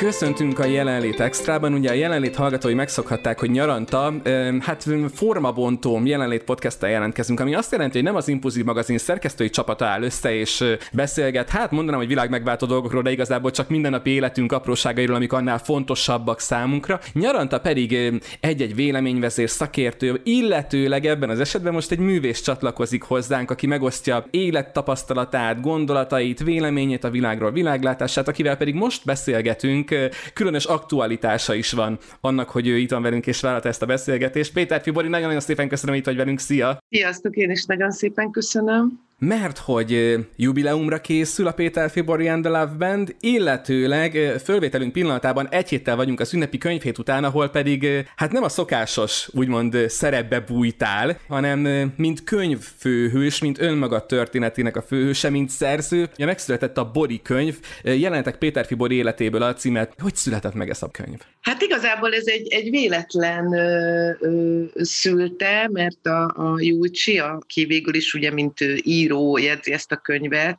Köszöntünk a Jelenlét Extrában. Ugye a Jelenlét hallgatói megszokhatták, hogy nyaranta, hát formabontóm Jelenlét podcast jelentkezünk, ami azt jelenti, hogy nem az Impulzív magazin szerkesztői csapata áll össze és beszélget, hát mondanám, hogy világ megváltó dolgokról, de igazából csak mindennapi életünk apróságairól, amik annál fontosabbak számunkra. Nyaranta pedig egy-egy véleményvezér, szakértő, illetőleg ebben az esetben most egy művész csatlakozik hozzánk, aki megosztja élettapasztalatát, gondolatait, véleményét a világról, világlátását, akivel pedig most beszélgetünk különös aktualitása is van annak, hogy ő itt van velünk és vállalta ezt a beszélgetést. Péter Fibori, nagyon-nagyon szépen köszönöm, hogy itt vagy velünk. Szia! Sziasztok, én is nagyon szépen köszönöm mert hogy jubileumra készül a Péter Fibori and the Love Band, illetőleg fölvételünk pillanatában egy héttel vagyunk a ünnepi könyvhét után, ahol pedig hát nem a szokásos, úgymond szerepbe bújtál, hanem mint könyvfőhős, mint önmaga történetének a főhőse, mint szerző. Ja, megszületett a Bori könyv, jelentek Péter Fibori életéből a címet. Hogy született meg ez a könyv? Hát igazából ez egy, egy véletlen ö, ö, szülte, mert a, a Júlcsi, aki végül is ugye mint ír író jegyzi ezt a könyvet,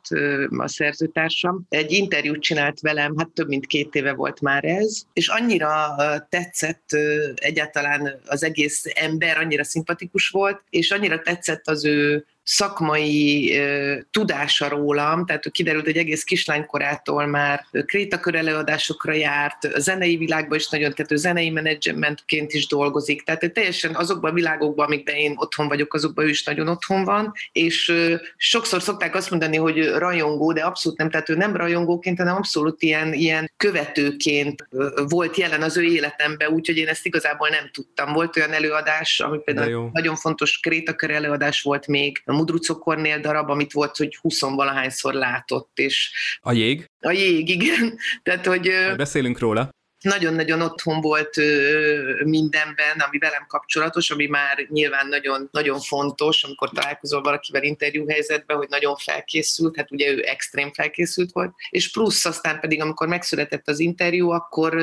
a szerzőtársam. Egy interjút csinált velem, hát több mint két éve volt már ez, és annyira tetszett egyáltalán az egész ember, annyira szimpatikus volt, és annyira tetszett az ő szakmai uh, tudása rólam, tehát kiderült, hogy egész kislánykorától már krétakör előadásokra járt, a zenei világban is nagyon, tehát ő zenei menedzsmentként is dolgozik, tehát teljesen azokban a világokban, amikben én otthon vagyok, azokban ő is nagyon otthon van, és uh, sokszor szokták azt mondani, hogy rajongó, de abszolút nem, tehát ő nem rajongóként, hanem abszolút ilyen, ilyen követőként volt jelen az ő életemben, úgyhogy én ezt igazából nem tudtam. Volt olyan előadás, ami például nagyon fontos krétakör előadás volt még, a mudrucokornél darab, amit volt, hogy 20 valahányszor látott. És a jég? A jég, igen. Tehát, hogy... Beszélünk róla nagyon-nagyon otthon volt mindenben, ami velem kapcsolatos, ami már nyilván nagyon, nagyon fontos, amikor találkozol valakivel interjúhelyzetben, hogy nagyon felkészült, hát ugye ő extrém felkészült volt, és plusz aztán pedig, amikor megszületett az interjú, akkor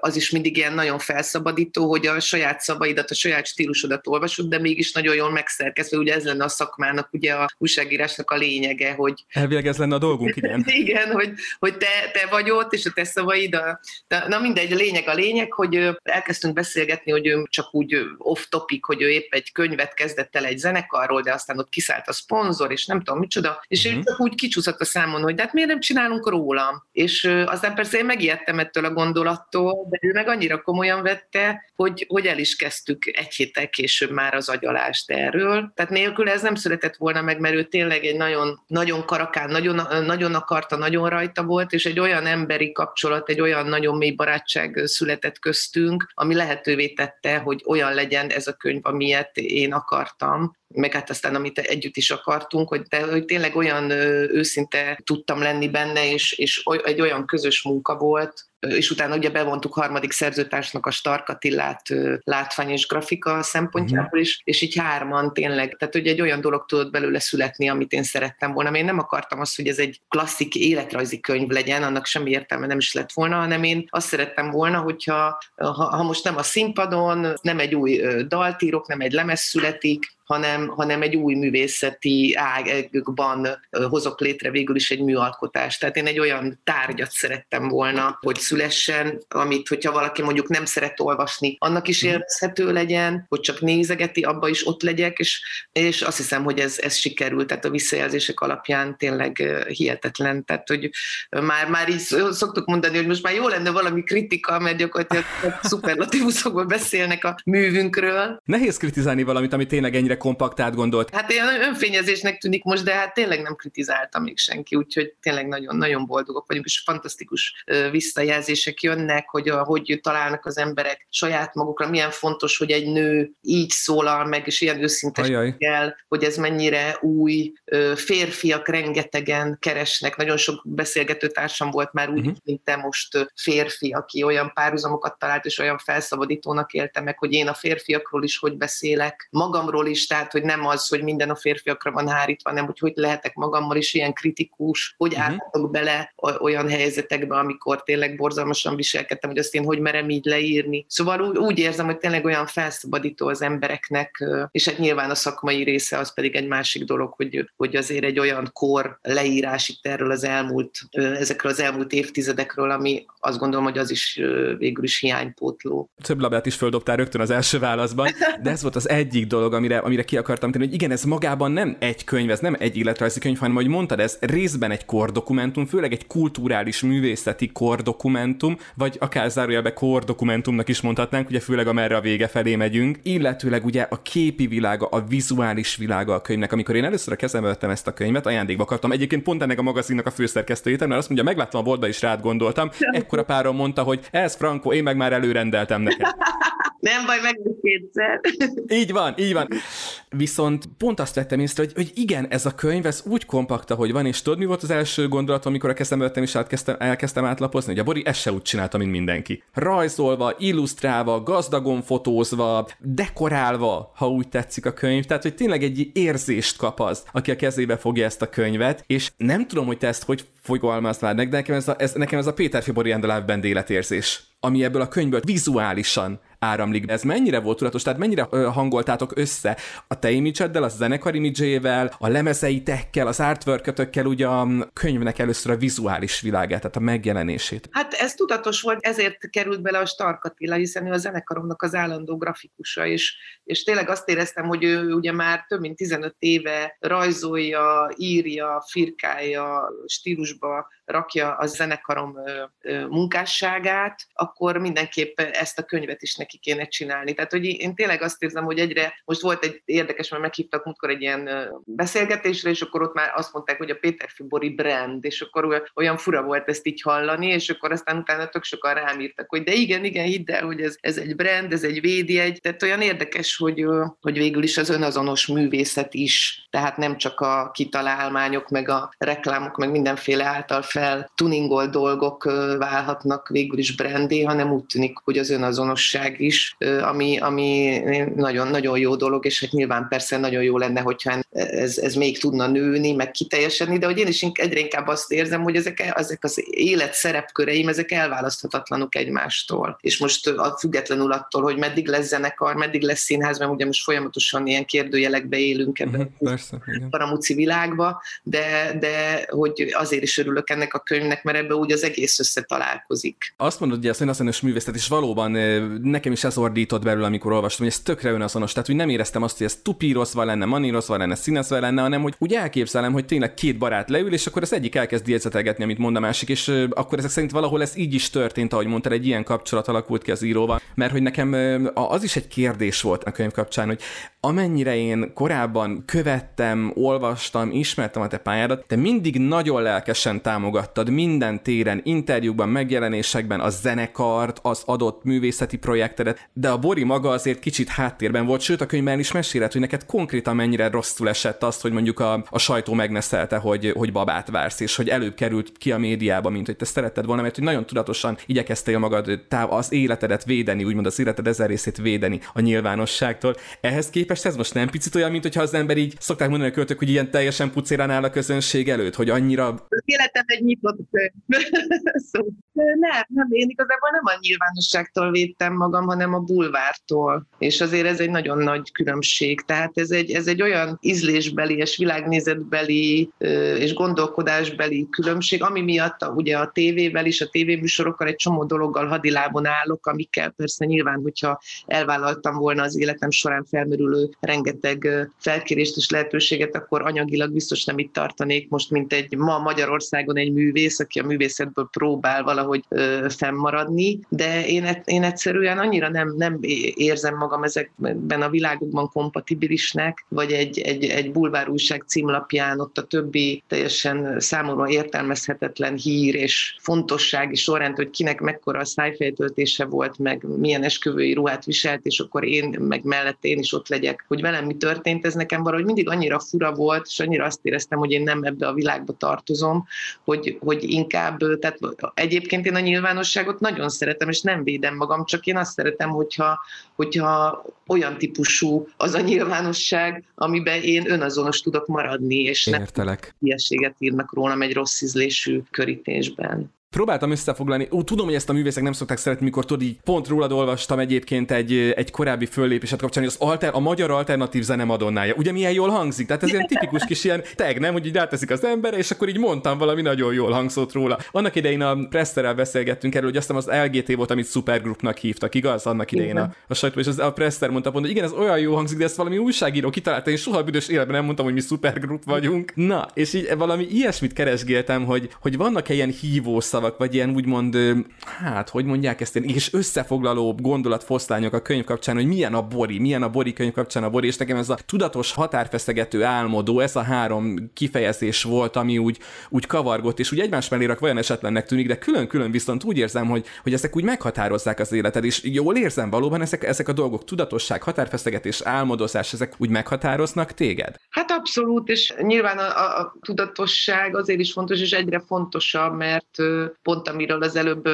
az is mindig ilyen nagyon felszabadító, hogy a saját szabaidat, a saját stílusodat olvasod, de mégis nagyon jól megszerkezve, ugye ez lenne a szakmának, ugye a újságírásnak a lényege, hogy... Elvileg ez lenne a dolgunk, igen. igen, hogy, hogy te, te vagy ott, és a te szavaid, a, de, na mindegy, a lényeg a lényeg, hogy elkezdtünk beszélgetni, hogy ő csak úgy off-topic, hogy ő épp egy könyvet kezdett el egy zenekarról, de aztán ott kiszállt a szponzor, és nem tudom micsoda, és uh-huh. ő mhm. csak úgy kicsúszott a számon, hogy de hát miért nem csinálunk rólam? És aztán persze én megijedtem ettől a gondolattól, de ő meg annyira komolyan vette, hogy, hogy el is kezdtük egy héttel később már az agyalást erről. Tehát nélkül ez nem született volna meg, mert ő tényleg egy nagyon, nagyon karakán, nagyon, nagyon akarta, nagyon rajta volt, és egy olyan emberi kapcsolat, egy olyan nagyon mély barátság született köztünk, ami lehetővé tette, hogy olyan legyen ez a könyv, amilyet én akartam, meg hát aztán amit együtt is akartunk, hogy, de, hogy tényleg olyan őszinte tudtam lenni benne, és, és egy olyan közös munka volt, és utána ugye bevontuk harmadik szerzőtársnak a Stark Attillát látvány és grafika szempontjából is, és így hárman tényleg, tehát hogy egy olyan dolog tudott belőle születni, amit én szerettem volna. Én nem akartam azt, hogy ez egy klasszik életrajzi könyv legyen, annak semmi értelme nem is lett volna, hanem én azt szerettem volna, hogyha ha, ha most nem a színpadon, nem egy új dalt írok, nem egy lemez születik, hanem, hanem egy új művészeti ágban hozok létre végül is egy műalkotást. Tehát én egy olyan tárgyat szerettem volna, hogy szülessen, amit, hogyha valaki mondjuk nem szeret olvasni, annak is mhm. élvezhető legyen, hogy csak nézegeti, abba is ott legyek, és, és azt hiszem, hogy ez, ez sikerült, tehát a visszajelzések alapján tényleg hihetetlen. Tehát, hogy már, már így szoktuk mondani, hogy most már jó lenne valami kritika, mert gyakorlatilag szuperlatívuszokból beszélnek a művünkről. Nehéz kritizálni valamit, ami tényleg ennyire ennyire kompakt átgondolt. Hát ilyen önfényezésnek tűnik most, de hát tényleg nem kritizálta még senki, úgyhogy tényleg nagyon-nagyon boldogok vagyunk, és fantasztikus visszajelzések jönnek, hogy hogy találnak az emberek saját magukra, milyen fontos, hogy egy nő így szólal meg, és ilyen őszinteséggel, hogy ez mennyire új, férfiak rengetegen keresnek, nagyon sok beszélgető társam volt már úgy, uh-huh. mint te most férfi, aki olyan párhuzamokat talált, és olyan felszabadítónak élte meg, hogy én a férfiakról is hogy beszélek, magamról is, is, tehát hogy nem az, hogy minden a férfiakra van hárítva, hanem hogy hogy lehetek magammal is ilyen kritikus, hogy uh-huh. állhatok bele olyan helyzetekbe, amikor tényleg borzalmasan viselkedtem, hogy azt én hogy merem így leírni. Szóval úgy, úgy érzem, hogy tényleg olyan felszabadító az embereknek, és hát nyilván a szakmai része az pedig egy másik dolog, hogy, hogy azért egy olyan kor leírás itt erről az elmúlt, ezekről az elmúlt évtizedekről, ami azt gondolom, hogy az is végül is hiánypótló. Több labdát is földobtál rögtön az első válaszban, de ez volt az egyik dolog, amire, amire ki akartam tenni, hogy igen, ez magában nem egy könyv, ez nem egy életrajzi könyv, hanem, hogy mondtad, ez részben egy kordokumentum, főleg egy kulturális művészeti kordokumentum, vagy akár zárójelbe kordokumentumnak is mondhatnánk, ugye főleg amerre a vége felé megyünk, illetőleg ugye a képi világa, a vizuális világa a könyvnek. Amikor én először a kezembe vettem ezt a könyvet, ajándékba kaptam. Egyébként pont ennek a magazinnak a főszerkesztőjét, mert azt mondja, megláttam a boltba is rád gondoltam. Ekkora páron mondta, hogy ez Franco, én meg már előrendeltem neked. Nem baj, meg kétszer. Így van, így van. Viszont pont azt vettem észre, hogy, hogy igen, ez a könyv, ez úgy kompakta, hogy van, és tudod, mi volt az első gondolatom, amikor a kezembe vettem és átkezdtem, elkezdtem átlapozni, hogy a Bori ezt se úgy csinálta, mint mindenki. Rajzolva, illusztrálva, gazdagon fotózva, dekorálva, ha úgy tetszik a könyv, tehát hogy tényleg egy érzést kap az, aki a kezébe fogja ezt a könyvet, és nem tudom, hogy te ezt hogy fogalmaznád meg, de nekem ez a, ez, nekem ez a Péter Fibori and életérzés ami ebből a könyvből vizuálisan áramlik. Ez mennyire volt tudatos, tehát mennyire hangoltátok össze a te imidzseddel, a zenekar imidzsével, a lemezeitekkel, az artwork ugye a könyvnek először a vizuális világát, tehát a megjelenését. Hát ez tudatos volt, ezért került bele a Stark Attila, hiszen ő a zenekaromnak az állandó grafikusa, és, és tényleg azt éreztem, hogy ő ugye már több mint 15 éve rajzolja, írja, firkálja, stílusba rakja a zenekarom munkásságát, akkor mindenképp ezt a könyvet is neki kéne csinálni. Tehát, hogy én tényleg azt érzem, hogy egyre, most volt egy érdekes, mert meghívtak múltkor egy ilyen beszélgetésre, és akkor ott már azt mondták, hogy a Péter Fibori brand, és akkor olyan fura volt ezt így hallani, és akkor aztán utána tök sokan rám írtak, hogy de igen, igen, hidd el, hogy ez, ez egy brand, ez egy védjegy, tehát olyan érdekes, hogy, hogy végül is az önazonos művészet is, tehát nem csak a kitalálmányok, meg a reklámok, meg mindenféle által fel tuningolt dolgok válhatnak végül is brandé, hanem úgy tűnik, hogy az önazonosság is, ami, ami nagyon, nagyon jó dolog, és hát nyilván persze nagyon jó lenne, hogyha ez, ez még tudna nőni, meg kiteljesedni, de hogy én is egyre inkább azt érzem, hogy ezek, ezek az élet szerepköreim, ezek elválaszthatatlanok egymástól. És most a, függetlenül attól, hogy meddig lesz zenekar, meddig lesz színház, mert ugye most folyamatosan ilyen kérdőjelekbe élünk ebben uh-huh, a paramúci világba, de, de hogy azért is örülök ennek a könyvnek, mert ebbe úgy az egész összetalálkozik. Azt mondod, hogy ez önazonos művészet, és valóban nekem is ez ordított belül, amikor olvastam, hogy ez tökre önazonos. Tehát, hogy nem éreztem azt, hogy ez tupírozva lenne, manírozva lenne, színezve lenne, hanem hogy úgy elképzelem, hogy tényleg két barát leül, és akkor az egyik elkezd jegyzetelgetni, amit mond a másik, és akkor ezek szerint valahol ez így is történt, ahogy mondtad, egy ilyen kapcsolat alakult ki az íróval. Mert hogy nekem az is egy kérdés volt a könyv kapcsán, hogy amennyire én korábban követtem, olvastam, ismertem a te pályádat, te mindig nagyon lelkesen támogattad minden téren, interjúkban, megjelenésekben a zenekart, az adott művészeti projektedet, de a Bori maga azért kicsit háttérben volt, sőt a könyvben is mesélet, hogy neked konkrétan mennyire rosszul esett azt, hogy mondjuk a, a sajtó megneszelte, hogy, hogy babát vársz, és hogy előbb került ki a médiába, mint hogy te szeretted volna, mert hogy nagyon tudatosan igyekeztél magad táv, az életedet védeni, úgymond az életed ezer részét védeni a nyilvánosságtól. Ehhez képest ez most nem picit olyan, mint hogyha az ember így szokták mondani a költők, hogy ilyen teljesen pucérán áll a közönség előtt, hogy annyira... Életem egy nyitott könyv. szóval, nem, nem, én igazából nem a nyilvánosságtól védtem magam, hanem a bulvártól. És azért ez egy nagyon nagy különbség. Tehát ez egy, ez egy olyan ízlésbeli és világnézetbeli és gondolkodásbeli különbség, ami miatt a, ugye a tévével és a tévéműsorokkal egy csomó dologgal hadilábon állok, amikkel persze nyilván, hogyha elvállaltam volna az életem során felmerülő rengeteg felkérést és lehetőséget, akkor anyagilag biztos nem itt tartanék most, mint egy ma Magyarországon egy művész, aki a művészetből próbál valahogy fennmaradni, de én, én egyszerűen annyira nem, nem érzem magam ezekben a világokban kompatibilisnek, vagy egy, egy, egy bulvárújság címlapján ott a többi teljesen számomra értelmezhetetlen hír és fontosság és sorrend, hogy kinek mekkora a szájfejtöltése volt, meg milyen esküvői ruhát viselt, és akkor én meg mellett én is ott legyek, hogy velem mi történt, ez nekem valahogy mindig annyira fura volt, és annyira azt éreztem, hogy én nem ebbe a világba tartozom, hogy hogy, hogy inkább, tehát egyébként én a nyilvánosságot nagyon szeretem, és nem védem magam, csak én azt szeretem, hogyha, hogyha olyan típusú az a nyilvánosság, amiben én önazonos tudok maradni, és Értelek. nem írnak rólam egy rossz ízlésű körítésben. Próbáltam összefoglalni. Ó, tudom, hogy ezt a művészek nem szokták szeretni, mikor tudod, így pont rólad olvastam egyébként egy, egy korábbi föllépéset kapcsán, hogy az alter, a magyar alternatív zene madonnája. Ugye milyen jól hangzik? Tehát ez ilyen tipikus kis ilyen tag, nem? Hogy így ráteszik az emberre, és akkor így mondtam valami nagyon jól hangzott róla. Annak idején a Presterrel beszélgettünk erről, hogy aztán az LGT volt, amit supergroupnak hívtak, igaz? Annak idején a, a sajtó, és az, a Prester mondta pont, hogy igen, ez olyan jó hangzik, de ezt valami újságíró kitalálta, én soha büdös életben nem mondtam, hogy mi supergroup vagyunk. Na, és így valami ilyesmit keresgéltem, hogy, hogy vannak-e ilyen szavak, vagy ilyen úgymond, hát, hogy mondják ezt, és összefoglaló gondolatfoszlányok a könyv kapcsán, hogy milyen a Bori, milyen a Bori könyv kapcsán a Bori, és nekem ez a tudatos, határfeszegető, álmodó, ez a három kifejezés volt, ami úgy, úgy kavargott, és úgy egymás mellé rak olyan esetlennek tűnik, de külön-külön viszont úgy érzem, hogy, hogy ezek úgy meghatározzák az életed, és jól érzem valóban ezek, ezek a dolgok, tudatosság, határfeszegetés, álmodozás, ezek úgy meghatároznak téged? Hát abszolút, és nyilván a, a, a tudatosság azért is fontos, és egyre fontosabb, mert pont amiről az előbb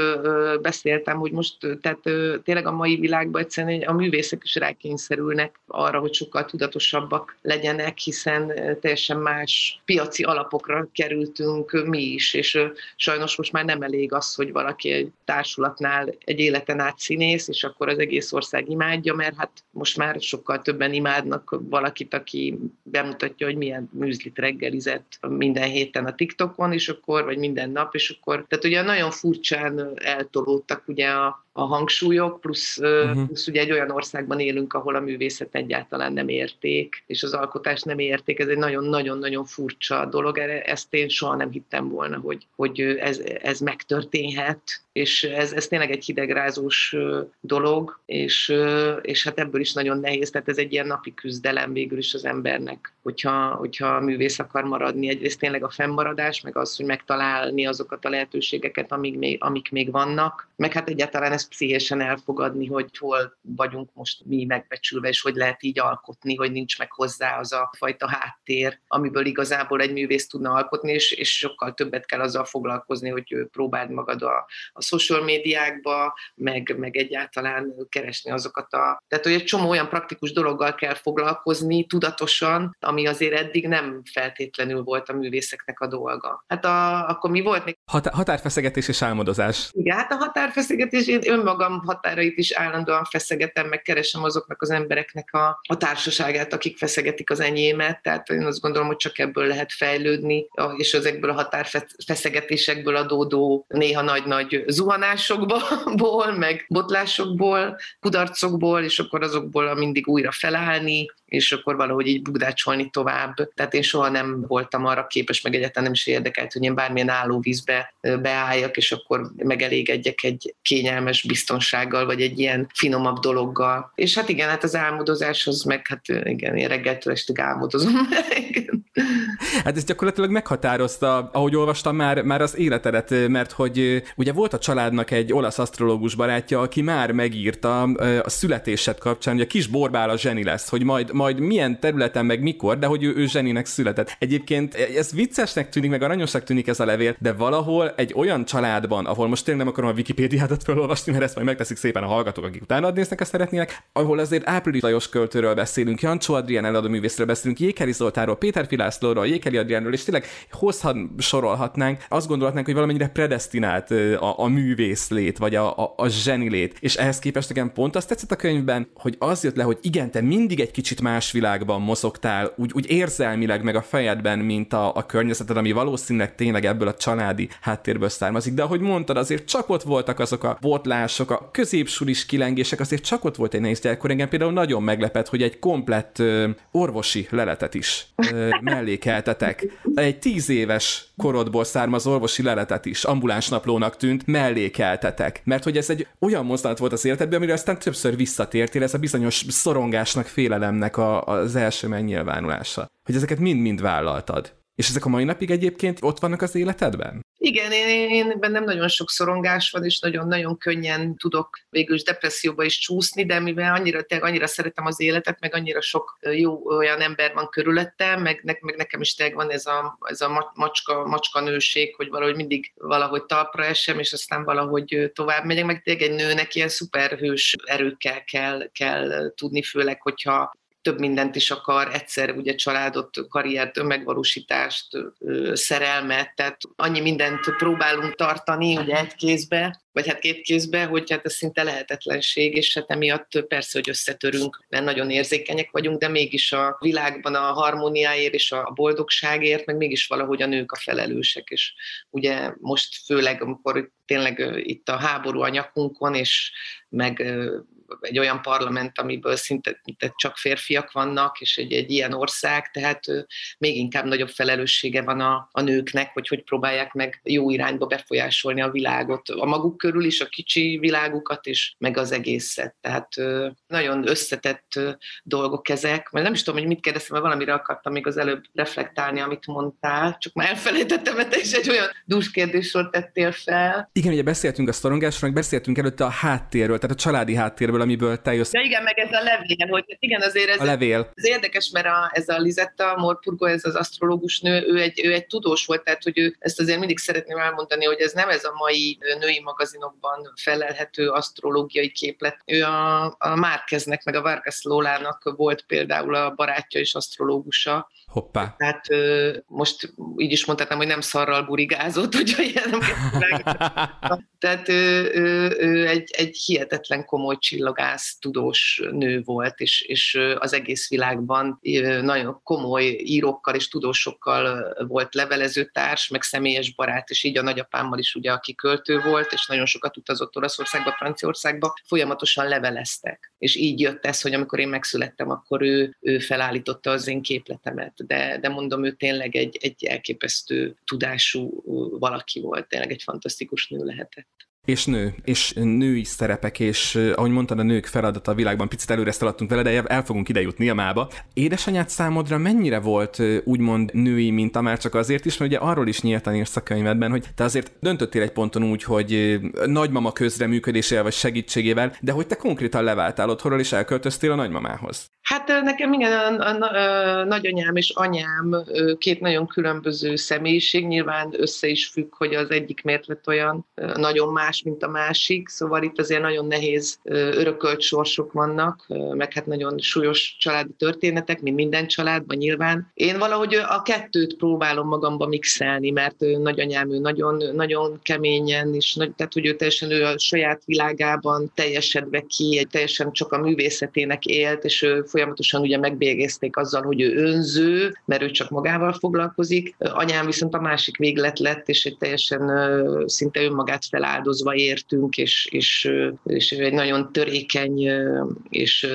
beszéltem, hogy most tehát tényleg a mai világban egyszerűen a művészek is rákényszerülnek arra, hogy sokkal tudatosabbak legyenek, hiszen teljesen más piaci alapokra kerültünk mi is, és sajnos most már nem elég az, hogy valaki egy társulatnál egy életen át színész, és akkor az egész ország imádja, mert hát most már sokkal többen imádnak valakit, aki bemutatja, hogy milyen műzlit reggelizett minden héten a TikTokon, és akkor, vagy minden nap, és akkor, tehát ugye nagyon furcsán eltolódtak ugye a, a hangsúlyok, plusz, uh-huh. plusz ugye egy olyan országban élünk, ahol a művészet egyáltalán nem érték, és az alkotás nem érték, ez egy nagyon-nagyon-nagyon furcsa dolog, ezt én soha nem hittem volna, hogy, hogy ez, ez megtörténhet, és ez, ez tényleg egy hidegrázós dolog, és, és hát ebből is nagyon nehéz, tehát ez egy ilyen napi küzdelem végül is az embernek, hogyha, hogyha művész akar maradni, egyrészt tényleg a fennmaradás, meg az, hogy megtalálni azokat a lehetőségeket, amik még, amik még vannak, meg hát egyáltalán ezt pszichésen elfogadni, hogy hol vagyunk most mi megbecsülve, és hogy lehet így alkotni, hogy nincs meg hozzá az a fajta háttér, amiből igazából egy művész tudna alkotni, és, és sokkal többet kell azzal foglalkozni, hogy próbáld magad a, a social médiákba, meg, meg egyáltalán keresni azokat a... Tehát, hogy egy csomó olyan praktikus dologgal kell foglalkozni tudatosan, ami azért eddig nem feltétlenül volt a művészeknek a dolga. Hát a, akkor mi volt még? Hat- határfeszegetés és álmodozás. Igen, hát a határfeszegetés, én önmagam határait is állandóan feszegetem, meg keresem azoknak az embereknek a, a társaságát, akik feszegetik az enyémet, tehát én azt gondolom, hogy csak ebből lehet fejlődni, és ezekből a határfeszegetésekből adódó néha nagy-nagy zuhanásokból, meg botlásokból, kudarcokból, és akkor azokból mindig újra felállni, és akkor valahogy így bugdácsolni tovább. Tehát én soha nem voltam arra képes, meg egyáltalán nem is érdekelt, hogy én bármilyen állóvízbe beálljak, és akkor megelégedjek egy kényelmes biztonsággal, vagy egy ilyen finomabb dologgal. És hát igen, hát az álmodozáshoz meg hát igen, én reggeltől estig álmodozom. hát ez gyakorlatilag meghatározta, ahogy olvastam már, már az életedet, mert hogy ugye volt a családnak egy olasz asztrológus barátja, aki már megírta a születésed kapcsán, hogy a kis borbál a zseni lesz, hogy majd, majd milyen területen, meg mikor, de hogy ő, ő zseninek született. Egyébként ez viccesnek tűnik, meg aranyosnak tűnik ez a levél, de valahol egy olyan családban, ahol most tényleg nem akarom a Wikipédiát felolvasni, mert ezt majd megteszik szépen a hallgatók, akik utána néznek, ezt szeretnének, ahol azért Április Lajos költőről beszélünk, Jancsó Adrián eladó művészről beszélünk, Jékeri Zoltáról, Péter Filászlóról, Jékeli Adriánról, és tényleg hozhat, sorolhatnánk, azt gondolhatnánk, hogy valamennyire predestinált a, a művész vagy a, a, a zseni lét. És ehhez képest nekem pont azt tetszett a könyvben, hogy az jött le, hogy igen, te mindig egy kicsit más világban mozogtál, úgy, úgy érzelmileg meg a fejedben, mint a, a környezeted, ami valószínűleg tényleg ebből a családi háttérből származik. De ahogy mondtad, azért csak ott voltak azok a botlások, a középsulis kilengések, azért csak ott volt egy nehéz gyerekkor. Engem például nagyon meglepett, hogy egy komplett ö, orvosi leletet is ö, mellékeltetek. Egy tíz éves korodból származó orvosi leletet is ambuláns naplónak tűnt, mellékeltetek. Mert hogy ez egy olyan mozdulat volt az életedben, amire aztán többször visszatértél, ez a bizonyos szorongásnak, félelemnek a, az első megnyilvánulása. Hogy ezeket mind-mind vállaltad. És ezek a mai napig egyébként ott vannak az életedben? Igen, én, én bennem nagyon sok szorongás van, és nagyon-nagyon könnyen tudok végül is depresszióba is csúszni, de mivel annyira, tényleg annyira szeretem az életet, meg annyira sok jó olyan ember van körülöttem, meg, ne, meg nekem is tényleg van ez a, ez a macska, macska nőség, hogy valahogy mindig valahogy talpra esem, és aztán valahogy tovább megyek, meg tényleg egy nőnek ilyen szuperhős erőkkel kell, kell tudni, főleg, hogyha több mindent is akar, egyszer ugye családot, karriert, önmegvalósítást, szerelmet, tehát annyi mindent próbálunk tartani ugye egy kézbe, vagy hát két kézbe, hogy hát ez szinte lehetetlenség, és hát emiatt persze, hogy összetörünk, mert nagyon érzékenyek vagyunk, de mégis a világban a harmóniáért és a boldogságért, meg mégis valahogy a nők a felelősek, és ugye most főleg, amikor tényleg itt a háború a nyakunkon, és meg egy olyan parlament, amiből szinte csak férfiak vannak, és egy, egy ilyen ország, tehát még inkább nagyobb felelőssége van a, a nőknek, hogy hogy próbálják meg jó irányba befolyásolni a világot, a maguk körül is, a kicsi világukat is, meg az egészet. Tehát nagyon összetett dolgok ezek, mert nem is tudom, hogy mit kérdeztem, mert valamire akartam még az előbb reflektálni, amit mondtál, csak már elfelejtettem, mert te is egy olyan dús kérdésről tettél fel. Igen, ugye beszéltünk a szorongásról, beszéltünk előtte a háttérről, tehát a családi háttérből, amiből te jössz. Ja igen, meg ez a levél, hogy igen, azért ez, a levél. ez érdekes, mert a, ez a Lizetta Morpurgo, ez az asztrológus nő, ő egy, ő egy tudós volt, tehát hogy ő, ezt azért mindig szeretném elmondani, hogy ez nem ez a mai női magazinokban felelhető asztrológiai képlet. Ő a, a Márkeznek, meg a Vargas Lólának volt például a barátja és asztrológusa, Hoppá. Tehát most így is mondhatnám, hogy nem szarral burigázott, hogyha ilyen Tehát ő, ő, ő egy, egy hihetetlen komoly csillagász, tudós nő volt, és, és az egész világban nagyon komoly írókkal és tudósokkal volt levelező társ, meg személyes barát, és így a nagyapámmal is ugye, aki költő volt, és nagyon sokat utazott Olaszországba, Franciaországba, folyamatosan leveleztek. És így jött ez, hogy amikor én megszülettem, akkor ő, ő felállította az én képletemet de, de mondom, ő tényleg egy, egy elképesztő tudású valaki volt, tényleg egy fantasztikus nő lehetett. És nő, és női szerepek, és ahogy mondtad, a nők feladata a világban, picit előre szaladtunk vele, de el fogunk ide jutni a mába. Édesanyád számodra mennyire volt úgymond női minta, már csak azért is, mert ugye arról is nyíltan írsz a könyvedben, hogy te azért döntöttél egy ponton úgy, hogy nagymama közreműködésével vagy segítségével, de hogy te konkrétan leváltál otthonról és elköltöztél a nagymamához. Hát nekem igen, a, a, a, nagyanyám és anyám két nagyon különböző személyiség, nyilván össze is függ, hogy az egyik miért lett olyan nagyon más, mint a másik, szóval itt azért nagyon nehéz örökölt sorsok vannak, meg hát nagyon súlyos családi történetek, mint minden családban nyilván. Én valahogy a kettőt próbálom magamba mixelni, mert nagyanyám ő nagyon, nagyon keményen, és tehát hogy ő teljesen ő a saját világában teljesedve ki, egy teljesen csak a művészetének élt, és ő folyamatosan ugye megbélyegezték azzal, hogy ő önző, mert ő csak magával foglalkozik. Anyám viszont a másik véglet lett, és egy teljesen szinte önmagát feláldozva értünk, és, és, és egy nagyon törékeny és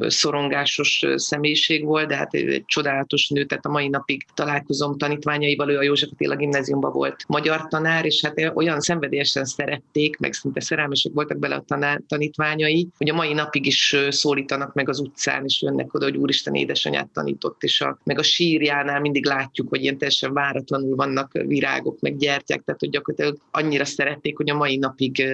szorongásos személyiség volt, de hát egy csodálatos nő, tehát a mai napig találkozom tanítványaival, ő a József Attila gimnáziumban volt magyar tanár, és hát olyan szenvedélyesen szerették, meg szinte szerelmesek voltak bele a tanítványai, hogy a mai napig is szólítanak meg az utcán, és jönnek oda, hogy úristen édesanyát tanított, és a, meg a sírjánál mindig látjuk, hogy ilyen teljesen váratlanul vannak virágok, meg gyertyák, tehát hogy gyakorlatilag annyira szerették, hogy a mai napig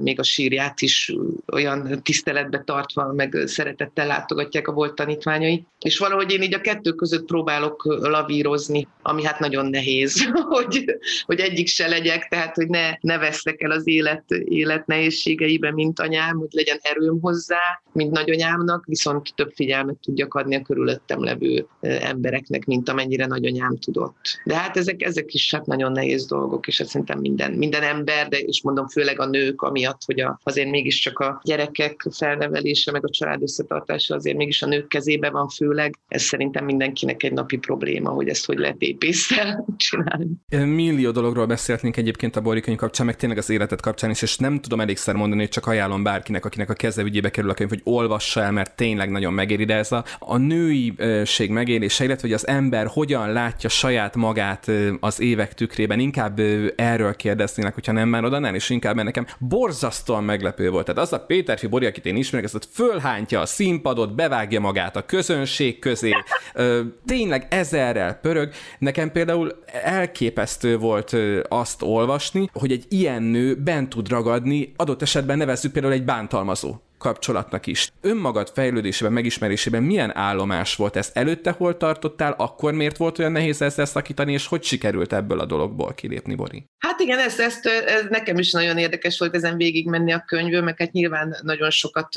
még a sírját is olyan tiszteletbe tartva, meg szeretettel látogatják a volt tanítványai. És valahogy én így a kettő között próbálok lavírozni, ami hát nagyon nehéz, hogy, hogy egyik se legyek, tehát hogy ne, ne vesztek el az élet, élet nehézségeibe, mint anyám, hogy legyen erőm hozzá, mint nagyanyámnak, viszont több figyelmet tudjak adni a körülöttem levő embereknek, mint amennyire nagyanyám tudott. De hát ezek, ezek is hát nagyon nehéz dolgok, és szerintem minden, minden ember, de és mondom főleg a nők, amiatt, hogy a, azért mégiscsak a gyerekek felnevelése, meg a család összetartása azért mégis a nők kezébe van főleg. Ez szerintem mindenkinek egy napi probléma, hogy ezt hogy lehet épésszel csinálni. Millió dologról beszéltünk egyébként a Borikönyv kapcsán, meg tényleg az életet kapcsán is, és nem tudom elégszer mondani, hogy csak ajánlom bárkinek, akinek a keze ügyébe kerül a könyv, hogy olvassa el, mert tényleg nagyon megéri, de ez a, a nőiség megélése, illetve hogy az ember hogyan látja saját magát az évek tükrében, inkább erről kérdeznének, hogyha nem már odanál, és inkább inkább, mert nekem borzasztóan meglepő volt. Tehát az a Péterfi Bori, akit én ismerek, ezt fölhántja a színpadot, bevágja magát a közönség közé, ö, tényleg ezerrel pörög. Nekem például elképesztő volt azt olvasni, hogy egy ilyen nő bent tud ragadni, adott esetben nevezzük például egy bántalmazó kapcsolatnak is. Önmagad fejlődésében, megismerésében milyen állomás volt ez? Előtte hol tartottál, akkor miért volt olyan nehéz ezzel szakítani, és hogy sikerült ebből a dologból kilépni, Bori? Hát igen, ezt, ezt, ez nekem is nagyon érdekes volt ezen végigmenni a könyvből, mert hát nyilván nagyon sokat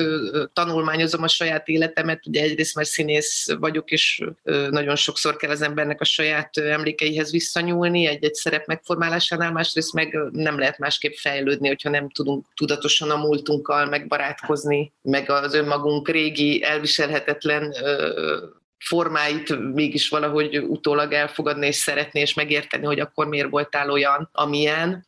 tanulmányozom a saját életemet, ugye egyrészt már színész vagyok, és nagyon sokszor kell az embernek a saját emlékeihez visszanyúlni egy-egy szerep megformálásánál, másrészt meg nem lehet másképp fejlődni, hogyha nem tudunk tudatosan a múltunkkal megbarátkozni, meg az önmagunk régi elviselhetetlen formáit mégis valahogy utólag elfogadni és szeretni és megérteni, hogy akkor miért voltál olyan, amilyen.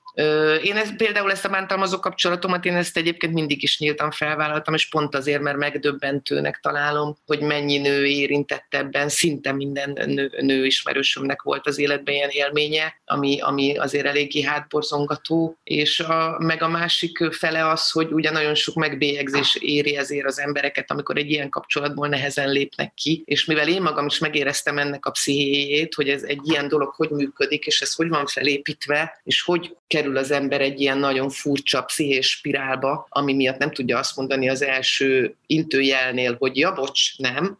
Én ezt, például ezt a bántalmazó kapcsolatomat, én ezt egyébként mindig is nyíltan felvállaltam, és pont azért, mert megdöbbentőnek találom, hogy mennyi nő érintett ebben, szinte minden nő, nő ismerősömnek volt az életben ilyen élménye, ami, ami azért eléggé hátborzongató, és a, meg a másik fele az, hogy ugye nagyon sok megbélyegzés éri ezért az embereket, amikor egy ilyen kapcsolatból nehezen lépnek ki, és mivel én magam is megéreztem ennek a pszichéjét, hogy ez egy ilyen dolog hogy működik, és ez hogy van felépítve, és hogy kerül az ember egy ilyen nagyon furcsa pszichés spirálba, ami miatt nem tudja azt mondani az első intőjelnél, hogy ja, bocs, nem.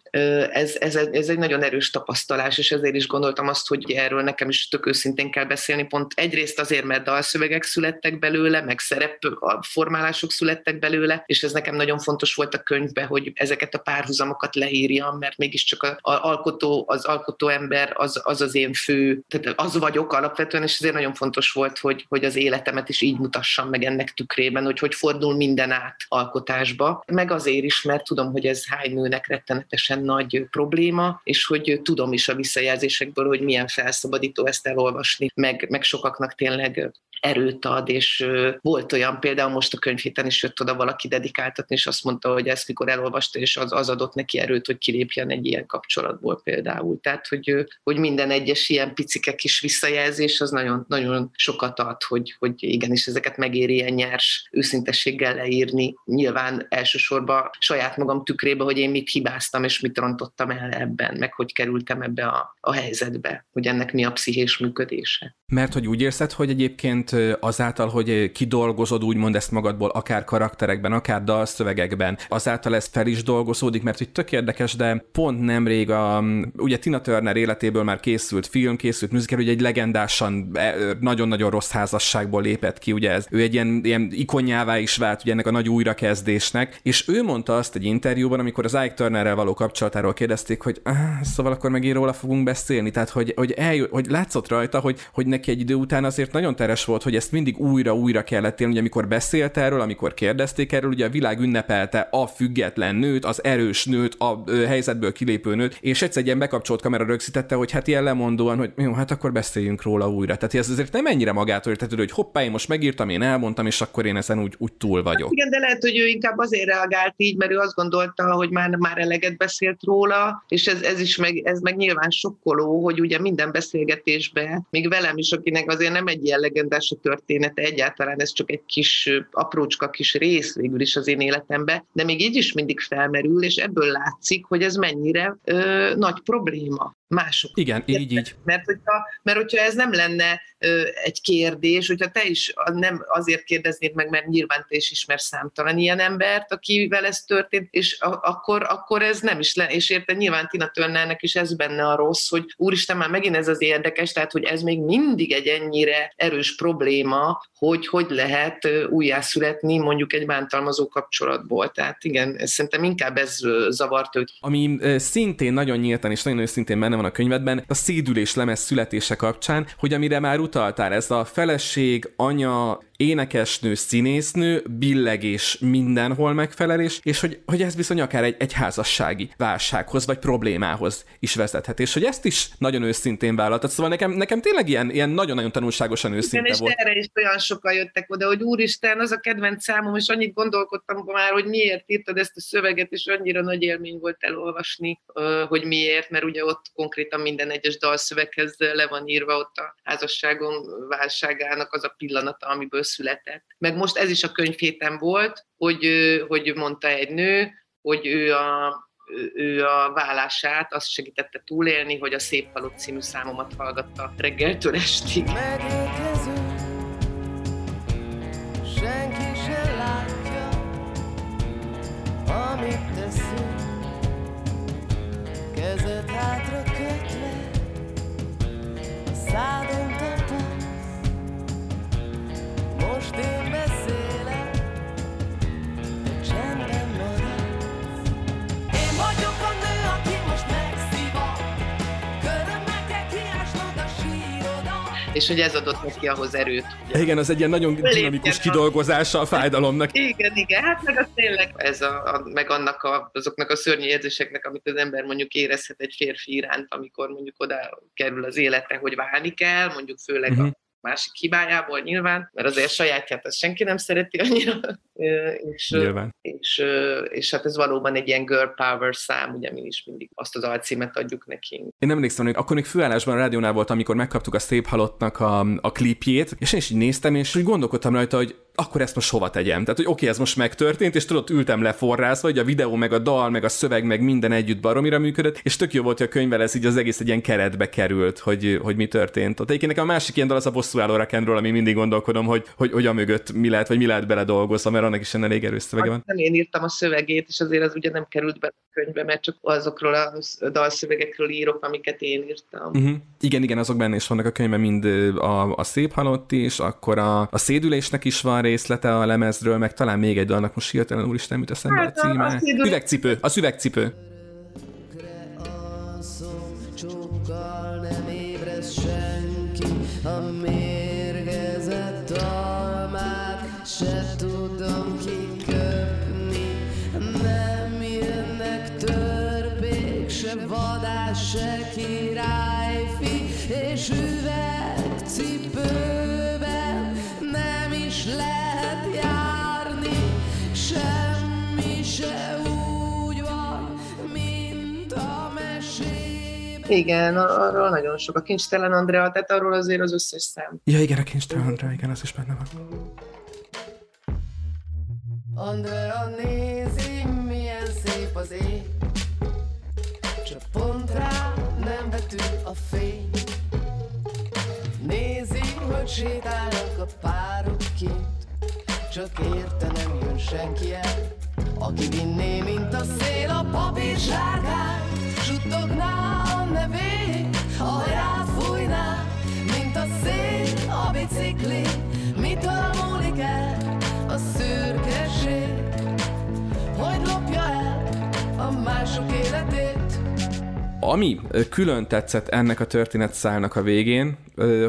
Ez, ez, ez egy nagyon erős tapasztalás, és ezért is gondoltam azt, hogy erről nekem is tök őszintén kell beszélni, pont egyrészt azért, mert dalszövegek születtek belőle, meg szerepformálások születtek belőle, és ez nekem nagyon fontos volt a könyvben, hogy ezeket a párhuzamokat leírjam, mert mégiscsak a, a alkotó, az alkotó ember az, az az én fő, tehát az vagyok alapvetően, és ezért nagyon fontos volt, hogy, hogy az életemet is így mutassam meg ennek tükrében, hogy hogy fordul minden át alkotásba. Meg azért is, mert tudom, hogy ez hány nőnek rettenetesen nagy probléma, és hogy tudom is a visszajelzésekből, hogy milyen felszabadító ezt elolvasni, meg, meg sokaknak tényleg erőt ad, és volt olyan, például most a könyvhéten is jött oda valaki dedikáltatni, és azt mondta, hogy ezt mikor elolvasta, és az, az adott neki erőt, hogy kilépjen egy ilyen kapcsolatból például. Tehát, hogy, hogy minden egyes ilyen picike kis visszajelzés az nagyon, nagyon sokat ad, hogy, hogy igenis ezeket megéri ilyen nyers őszintességgel leírni. Nyilván elsősorban saját magam tükrébe, hogy én mit hibáztam, és mit rontottam el ebben, meg hogy kerültem ebbe a, a helyzetbe, hogy ennek mi a pszichés működése. Mert hogy úgy érzed, hogy egyébként azáltal, hogy kidolgozod úgymond ezt magadból, akár karakterekben, akár dalszövegekben, azáltal ez fel is dolgozódik, mert hogy tök érdekes, de pont nemrég a, ugye Tina Turner életéből már készült film, készült musical, ugye egy legendásan e, nagyon-nagyon rossz házasságból lépett ki, ugye ez, ő egy ilyen, ilyen ikonjává is vált ugye ennek a nagy újrakezdésnek, és ő mondta azt egy interjúban, amikor az Ike Turnerrel való kapcsolatáról kérdezték, hogy ah, szóval akkor megint róla fogunk beszélni, tehát hogy, hogy, eljö, hogy látszott rajta, hogy, hogy neki egy idő után azért nagyon teres volt, hogy ezt mindig újra-újra kellett élni, ugye amikor beszélt erről, amikor kérdezték erről, ugye a világ ünnepelte a független nőt, az erős nőt, a helyzetből kilépő nőt, és egyszer egy ilyen bekapcsolt kamera rögzítette, hogy hát ilyen lemondóan, hogy jó, hát akkor beszéljünk róla újra. Tehát ez azért nem ennyire magától értetődő, hogy hoppá, én most megírtam, én elmondtam, és akkor én ezen úgy, úgy túl vagyok. Hát igen, de lehet, hogy ő inkább azért reagált így, mert ő azt gondolta, hogy már, már eleget beszélt róla, és ez, ez is meg, ez meg nyilván sokkoló, hogy ugye minden beszélgetésben, még velem is, akinek azért nem egy ilyen legendás a története, egyáltalán ez csak egy kis aprócska kis rész végül is az én életemben, de még így is mindig felmerül, és ebből látszik, hogy ez mennyire ö, nagy probléma mások. Igen, így, így. Mert hogyha, mert hogyha ez nem lenne ö, egy kérdés, hogyha te is nem azért kérdeznéd meg, mert nyilván te is ismersz számtalan ilyen embert, akivel ez történt, és a, akkor, akkor ez nem is le, és érted, nyilván Tina Turnernek is ez benne a rossz, hogy úristen, már megint ez az érdekes, tehát hogy ez még mindig egy ennyire erős probléma, hogy hogy lehet újjászületni mondjuk egy bántalmazó kapcsolatból. Tehát igen, szerintem inkább ez zavart őt. Ami szintén nagyon nyíltan és nagyon őszintén benne van a könyvedben, a szédülés lemez születése kapcsán, hogy amire már utaltál, ez a feleség, anya, énekesnő, színésznő, billegés mindenhol megfelelés, és hogy, hogy ez bizony akár egy, egy házassági válsághoz vagy problémához is vezethet, és hogy ezt is nagyon őszintén vállaltad. Szóval nekem, nekem tényleg ilyen, ilyen nagyon-nagyon tanulságosan őszinte Igen, volt. és erre is olyan sokan jöttek oda, hogy úristen, az a kedvenc számom, és annyit gondolkodtam már, hogy miért írtad ezt a szöveget, és annyira nagy élmény volt elolvasni, hogy miért, mert ugye ott konkrétan minden egyes dalszöveghez le van írva ott a házasságom válságának az a pillanata, amiből született. Meg most ez is a könyvhéten volt, hogy, hogy mondta egy nő, hogy ő a, ő a vállását azt segítette túlélni, hogy a Szép Halott című számomat hallgatta reggeltől estig. Megérkező, a szádon most én És hogy ez adott neki ahhoz erőt. Ugye? Igen, az egy ilyen nagyon dinamikus kidolgozása a fájdalomnak. Igen, igen, hát meg az tényleg ez a, a, meg annak a, azoknak a szörnyű érzéseknek, amit az ember mondjuk érezhet egy férfi iránt, amikor mondjuk oda kerül az élete, hogy válni kell, mondjuk főleg uh-huh. a másik hibájából nyilván, mert azért sajátját azt senki nem szereti annyira, és, nyilván. és, és hát ez valóban egy ilyen girl power szám, ugye mi is mindig azt az alcímet adjuk neki. Én emlékszem, hogy akkor még főállásban a rádiónál volt, amikor megkaptuk a Szép Halottnak a, a klipjét, és én is így néztem, és úgy gondolkodtam rajta, hogy akkor ezt most hova tegyem? Tehát, hogy oké, okay, ez most megtörtént, és tudod, ültem leforrázva, hogy a videó, meg a dal, meg a szöveg, meg minden együtt baromira működött, és tök jó volt, hogy a könyvvel ez így az egész egy ilyen keretbe került, hogy, hogy mi történt. Ott egyébként nekem a másik ilyen dal az a bosszúálló rock'n'roll, ami mindig gondolkodom, hogy, hogy, hogy a mögött mi lehet, vagy mi lehet bele dolgozva, mert annak is elég erős szövege van. Nem én írtam a szövegét, és azért az ugye nem került be a könyvbe, mert csak azokról a dalszövegekről írok, amiket én írtam. Uh-huh. Igen, igen, azok benne is vannak a könyvben, mind a, a szép halott is, akkor a, a szédülésnek is van részlete a lemezről, meg talán még egy dalnak most hirtelen úristen mit eszembe hát, a címe. A, a szédül... Üvegcipő, a üvegcipő. se tudom kiköpni, nem jönnek törpék, se vadás, se királyfi, és üvegcipőben Igen, arról nagyon sok. A kincstelen Andrea, tehát arról azért az összes szám. Ja, igen, a kincstelen Andrea, igen, az is benne van. Andrea nézi, milyen szép az ég Csak pont rá nem vetül a fény Nézi, hogy sétálnak a párok kint Csak érte nem jön senki el Aki vinné, mint a szél a papír sárgán Suttogná a nevét, ha ráfújná Mint a szél a bicikli. Mitől múlik el a szürkeség, hogy lopja el a mások életét. Ami külön tetszett ennek a történetszálnak a végén,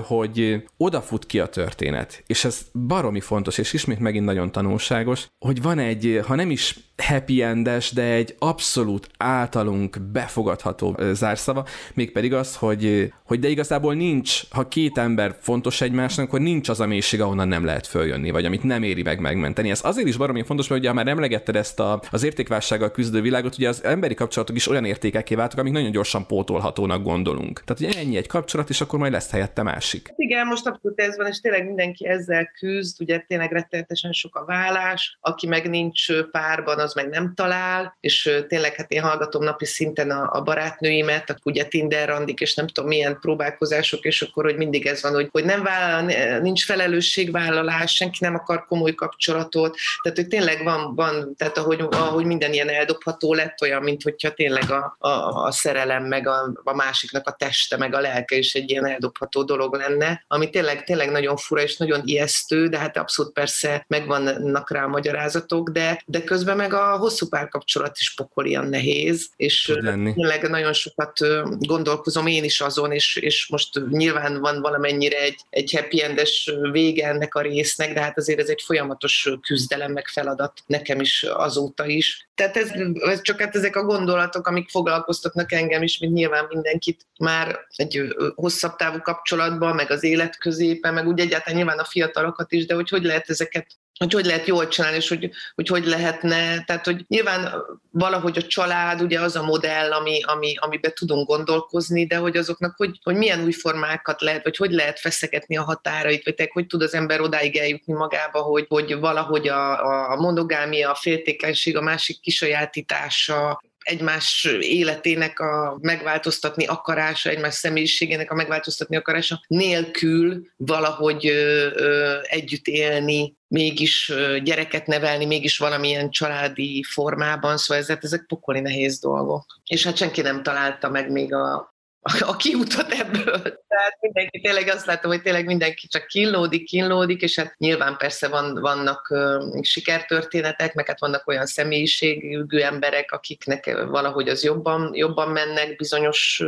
hogy odafut ki a történet, és ez baromi fontos, és ismét megint nagyon tanulságos, hogy van egy, ha nem is happy endes, de egy abszolút általunk befogadható zárszava, mégpedig az, hogy, hogy de igazából nincs, ha két ember fontos egymásnak, akkor nincs az a mélység, ahonnan nem lehet följönni, vagy amit nem éri meg megmenteni. Ez azért is baromi fontos, mert ugye már emlegetted ezt a, az értékválsággal küzdő világot, ugye az emberi kapcsolatok is olyan értékeké váltak, amik nagyon gyorsan pótolhatónak gondolunk. Tehát ugye ennyi egy kapcsolat, és akkor majd lesz helyette másik. Igen, most abszolút ez van, és tényleg mindenki ezzel küzd, ugye tényleg rettenetesen sok a vállás, aki meg nincs párban, az meg nem talál, és tényleg hát én hallgatom napi szinten a, a barátnőimet, akik ugye Tinder randik, és nem tudom milyen próbálkozások, és akkor, hogy mindig ez van, hogy, hogy nem vállal, nincs felelősségvállalás, senki nem akar komoly kapcsolatot, tehát hogy tényleg van, van tehát ahogy, ahogy minden ilyen eldobható lett, olyan, mint hogyha tényleg a, a, a szerelem, meg a, a másiknak a teste, meg a lelke is egy ilyen eldobható dolog lenne, ami tényleg, tényleg nagyon fura és nagyon ijesztő, de hát abszolút persze megvannak rá a magyarázatok, de, de közben meg a hosszú párkapcsolat is pokolian nehéz, és tényleg nagyon sokat gondolkozom én is azon, és, és most nyilván van valamennyire egy, egy happy endes vége ennek a résznek, de hát azért ez egy folyamatos küzdelem, meg feladat nekem is azóta is. Tehát ez, ez csak hát ezek a gondolatok, amik foglalkoztatnak engem is, mint nyilván mindenkit már egy hosszabb távú kapcsolatban, meg az élet középen, meg úgy egyáltalán nyilván a fiatalokat is, de hogy hogy lehet ezeket hogy hogy lehet jól csinálni, és hogy, hogy hogy lehetne, tehát hogy nyilván valahogy a család ugye az a modell, ami, ami, amiben tudunk gondolkozni, de hogy azoknak hogy, hogy milyen új formákat lehet, vagy hogy lehet feszegetni a határait, vagy hogy tud az ember odáig eljutni magába, hogy, hogy valahogy a, a monogámia, a féltékenység, a másik kisajátítása, egymás életének a megváltoztatni akarása, egymás személyiségének a megváltoztatni akarása nélkül valahogy ö, ö, együtt élni, mégis gyereket nevelni, mégis valamilyen családi formában, szóval ezek, ezek pokoli nehéz dolgok. És hát senki nem találta meg még a, a kiutat ebből. Tehát mindenki tényleg azt látom, hogy tényleg mindenki csak kínlódik, kínlódik, és hát nyilván persze van, vannak sikertörténetek, meg hát vannak olyan személyiségű emberek, akiknek valahogy az jobban, jobban mennek bizonyos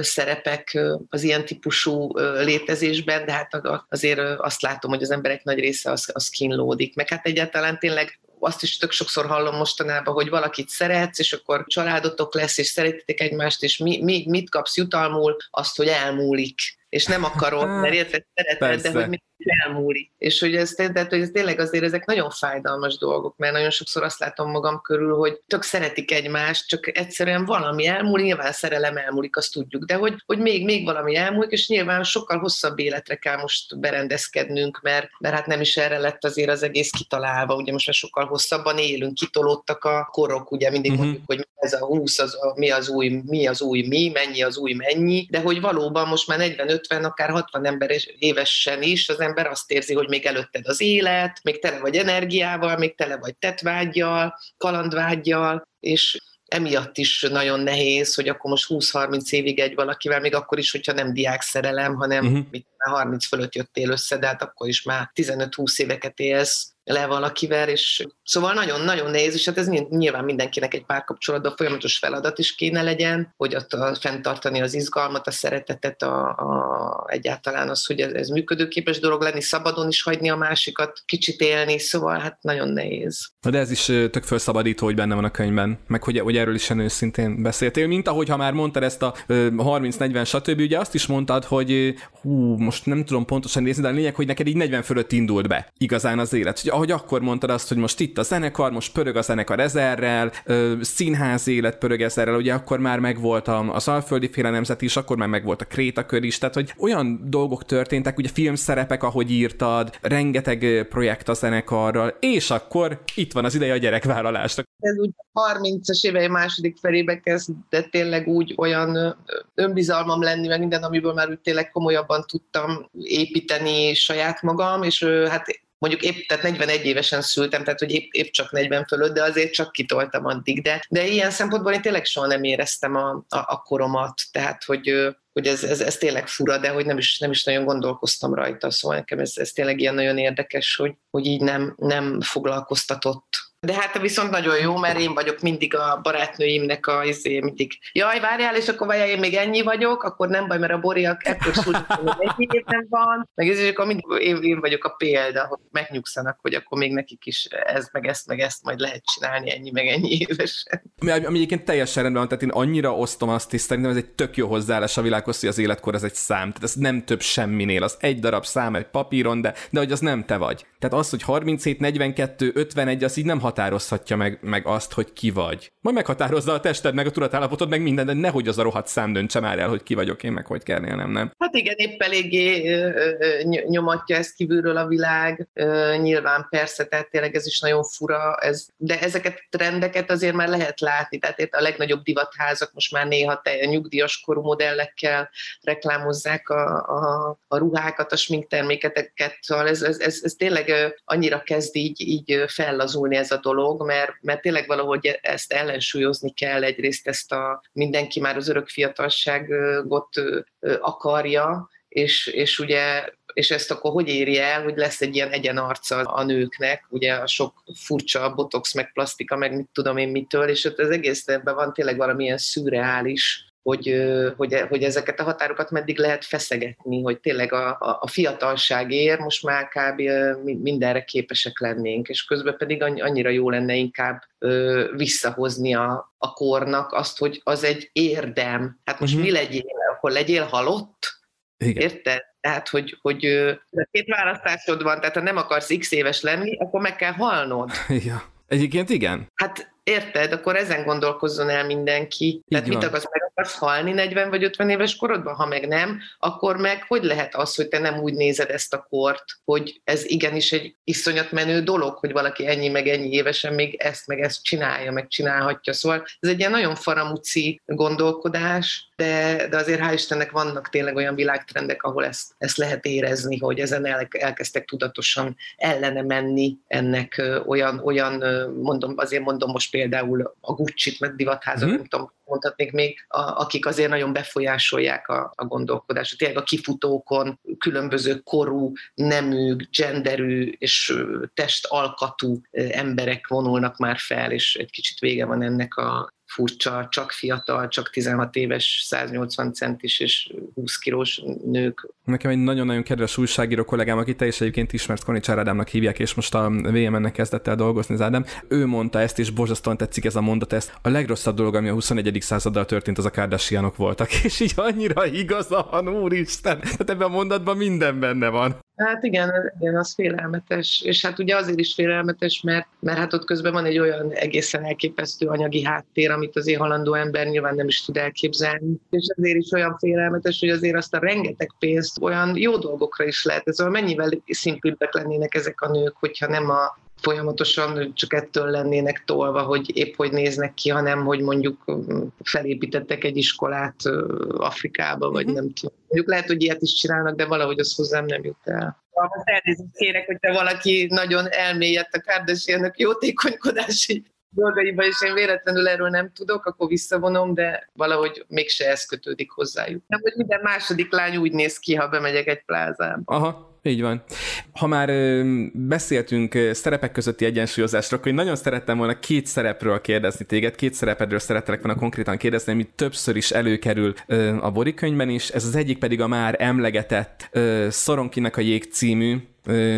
szerepek az ilyen típusú létezésben, de hát azért azt látom, hogy az emberek nagy része az, az kínlódik. Meg hát egyáltalán tényleg azt is tök sokszor hallom mostanában, hogy valakit szeretsz, és akkor családotok lesz, és szeretitek egymást, és mi, mi, mit kapsz jutalmul? Azt, hogy elmúlik. És nem akarod, mert érted, szereted, de hogy elmúlik. És hogy ez, tehát, hogy ez tényleg azért ezek nagyon fájdalmas dolgok, mert nagyon sokszor azt látom magam körül, hogy tök szeretik egymást, csak egyszerűen valami elmúlik, nyilván szerelem elmúlik, azt tudjuk, de hogy, hogy még, még valami elmúlik, és nyilván sokkal hosszabb életre kell most berendezkednünk, mert, mert hát nem is erre lett azért az egész kitalálva, ugye most már sokkal hosszabban élünk, kitolódtak a korok, ugye mindig uh-huh. mondjuk, hogy ez a 20, az, a, mi az új, mi az új mi, mennyi az új mennyi, de hogy valóban most már 40-50, akár 60 ember évesen is az ember azt érzi, hogy még előtted az élet, még tele vagy energiával, még tele vagy tetvágyjal, kalandvágyjal, és emiatt is nagyon nehéz, hogy akkor most 20-30 évig egy valakivel, még akkor is, hogyha nem diák szerelem, hanem uh-huh. mit, 30 fölött jöttél össze, de hát akkor is már 15-20 éveket élsz le valakivel, és szóval nagyon-nagyon nehéz, és hát ez nyilván mindenkinek egy párkapcsolatban folyamatos feladat is kéne legyen, hogy ott a, fenntartani az izgalmat, a szeretetet, a, a, egyáltalán az, hogy ez, ez működőképes dolog lenni, szabadon is hagyni a másikat, kicsit élni, szóval hát nagyon nehéz. De ez is tök felszabadító, hogy benne van a könyvben, meg hogy, hogy erről is őszintén beszéltél, mint ahogy ha már mondtad ezt a 30-40 stb. Ugye azt is mondtad, hogy hú, most nem tudom pontosan nézni, de a lényeg, hogy neked így 40 fölött indult be igazán az élet. Hogy ahogy akkor mondtad azt, hogy most itt a zenekar, most pörög a zenekar ezerrel, színház élet pörög ezerrel, ugye akkor már megvolt az Alföldi Féle Nemzet is, akkor már megvolt a Krétakör is, tehát hogy olyan dolgok történtek, ugye filmszerepek, ahogy írtad, rengeteg projekt a zenekarral, és akkor itt van az ideje a gyerekvállalásnak. Ez úgy 30-as évei második felébe kezdett tényleg úgy olyan önbizalmam lenni, meg minden, amiből már úgy tényleg komolyabban tudtam építeni saját magam, és hát mondjuk épp, tehát 41 évesen szültem, tehát hogy épp, épp csak 40 fölött, de azért csak kitoltam addig, de, de ilyen szempontból én tényleg soha nem éreztem a, a, a koromat, tehát hogy, hogy ez, ez, ez tényleg fura, de hogy nem is, nem is nagyon gondolkoztam rajta, szóval nekem ez, ez tényleg ilyen nagyon érdekes, hogy, hogy így nem, nem foglalkoztatott de hát viszont nagyon jó, mert én vagyok mindig a barátnőimnek a izé, mindig, jaj, várjál, és akkor várjál, én még ennyi vagyok, akkor nem baj, mert a boriak ekkor született, egy évben van, meg ez, és akkor mindig én, én, vagyok a példa, hogy megnyugszanak, hogy akkor még nekik is ez, meg ezt, meg ezt majd lehet csinálni ennyi, meg ennyi évesen. Ami, ami egyébként teljesen rendben van, tehát én annyira osztom azt is, szerintem ez egy tök jó hozzáállás a világhoz, hogy az életkor ez egy szám, tehát ez nem több semminél, az egy darab szám egy papíron, de, de hogy az nem te vagy. Tehát az, hogy 37, 42, 51, az így nem határozhatja meg, meg azt, hogy ki vagy. Majd meghatározza a tested, meg a tudatállapotod, meg minden, de nehogy az a rohadt szám döntse már el, hogy ki vagyok én, meg hogy kell élnem, nem? Hát igen, épp eléggé nyomatja ezt kívülről a világ. Nyilván persze, tehát tényleg ez is nagyon fura, ez, de ezeket a trendeket azért már lehet látni, tehát itt a legnagyobb divatházak most már néha te, nyugdíjas korú modellekkel reklámozzák a, a, a ruhákat, a sminkterméketeket, szóval ez, ez, ez, ez tényleg annyira kezd így, így fellazulni ez a dolog, mert, mert tényleg valahogy ezt ellensúlyozni kell, egyrészt ezt a mindenki már az örök fiatalságot akarja, és, és ugye és ezt akkor hogy éri el, hogy lesz egy ilyen egyenarca a nőknek, ugye a sok furcsa botox, meg plastika, meg mit tudom én mitől, és ott az egész ebben van tényleg valamilyen szürreális hogy, hogy, hogy ezeket a határokat meddig lehet feszegetni, hogy tényleg a, a, a fiatalságért most már kb. mindenre képesek lennénk, és közben pedig annyira jó lenne inkább visszahozni a, a kornak azt, hogy az egy érdem. Hát most uh-huh. mi legyél? Akkor legyél halott? Igen. Érted? Tehát, hogy, hogy két választásod van, tehát ha nem akarsz x éves lenni, akkor meg kell halnod. Ja. Egyébként igen. Hát érted, akkor ezen gondolkozzon el mindenki. Így Tehát van. mit akarsz, meg akarsz halni 40 vagy 50 éves korodban? Ha meg nem, akkor meg hogy lehet az, hogy te nem úgy nézed ezt a kort, hogy ez igenis egy iszonyat menő dolog, hogy valaki ennyi meg ennyi évesen még ezt meg ezt csinálja, meg csinálhatja. Szóval ez egy ilyen nagyon faramúci gondolkodás, de, de azért hál' Istennek vannak tényleg olyan világtrendek, ahol ezt, ezt lehet érezni, hogy ezen el, elkezdtek tudatosan ellene menni ennek olyan, olyan mondom, azért mondom most például a Gucci-t, meg divatházat, mm. nem tudom, mondhatnék még, a, akik azért nagyon befolyásolják a, a gondolkodást. Tényleg a kifutókon különböző korú, nemű, genderű és testalkatú emberek vonulnak már fel, és egy kicsit vége van ennek a furcsa, csak fiatal, csak 16 éves, 180 centis és 20 kilós nők. Nekem egy nagyon-nagyon kedves újságíró kollégám, aki teljesen egyébként ismert Konicsár Ádámnak hívják, és most a VMN-nek kezdett el dolgozni az Ádám. Ő mondta ezt, és borzasztóan tetszik ez a mondat, ezt a legrosszabb dolog, ami a 21. századdal történt, az a Kardashianok voltak, és így annyira igaza van, úristen, tehát ebben a mondatban minden benne van. Hát igen, igen, az félelmetes. És hát ugye azért is félelmetes, mert, mert hát ott közben van egy olyan egészen elképesztő anyagi háttér, amit az halandó ember nyilván nem is tud elképzelni. És azért is olyan félelmetes, hogy azért azt a rengeteg pénzt olyan jó dolgokra is lehet. Ez mennyivel szimplőbbek lennének ezek a nők, hogyha nem a folyamatosan csak ettől lennének tolva, hogy épp hogy néznek ki, hanem hogy mondjuk felépítettek egy iskolát Afrikába, vagy uh-huh. nem tudom. Mondjuk lehet, hogy ilyet is csinálnak, de valahogy az hozzám nem jut el. Most elnézést kérek, hogyha valaki nagyon elmélyedt a Kardashianok jótékonykodási dolgaiba, és én véletlenül erről nem tudok, akkor visszavonom, de valahogy mégse ez kötődik hozzájuk. Nem, hogy minden második lány úgy néz ki, ha bemegyek egy plázába. Aha, így van. Ha már beszéltünk szerepek közötti egyensúlyozásról, akkor én nagyon szerettem volna két szerepről kérdezni téged, két szerepedről szerettelek volna konkrétan kérdezni, ami többször is előkerül a borikönyvben is. Ez az egyik pedig a már emlegetett Szoronkinek a jég című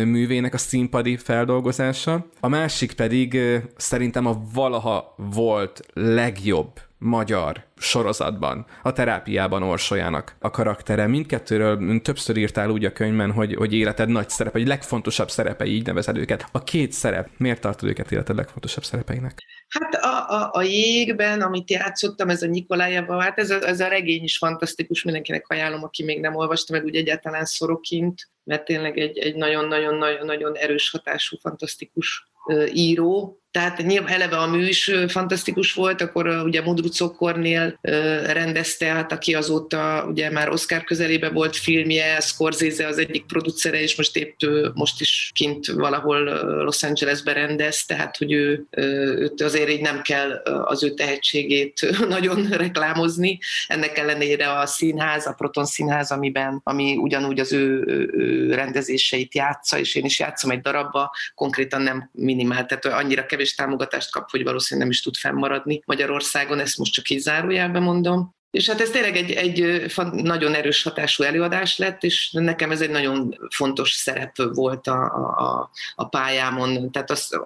művének a színpadi feldolgozása. A másik pedig szerintem a valaha volt legjobb magyar sorozatban, a terápiában Orsolyának a karaktere. Mindkettőről többször írtál úgy a könyvben, hogy, hogy életed nagy szerepe, egy legfontosabb szerepe, így nevezed őket. A két szerep, miért tartod őket életed legfontosabb szerepeinek? Hát a, a, a jégben, amit játszottam, ez a Nikolájával, hát ez a, ez a regény is fantasztikus, mindenkinek ajánlom, aki még nem olvasta meg úgy egyáltalán szorokint, mert tényleg egy, egy nagyon-nagyon-nagyon erős hatású, fantasztikus író, tehát nyilván eleve a mű is fantasztikus volt, akkor ugye Mudrucokkornél rendezte, hát aki azóta ugye már Oscar közelébe volt filmje, Scorsese az egyik producere, és most épp most is kint valahol Los Angelesbe rendez, tehát hogy ő, őt azért így nem kell az ő tehetségét nagyon reklámozni. Ennek ellenére a színház, a Proton Színház, amiben, ami ugyanúgy az ő, ő rendezéseit játsza, és én is játszom egy darabba, konkrétan nem minimál, tehát annyira kevés kevés támogatást kap, hogy valószínűleg nem is tud fennmaradni Magyarországon, ezt most csak így zárójelben mondom. És hát ez tényleg egy, egy nagyon erős hatású előadás lett, és nekem ez egy nagyon fontos szerep volt a, a, a pályámon. Tehát az,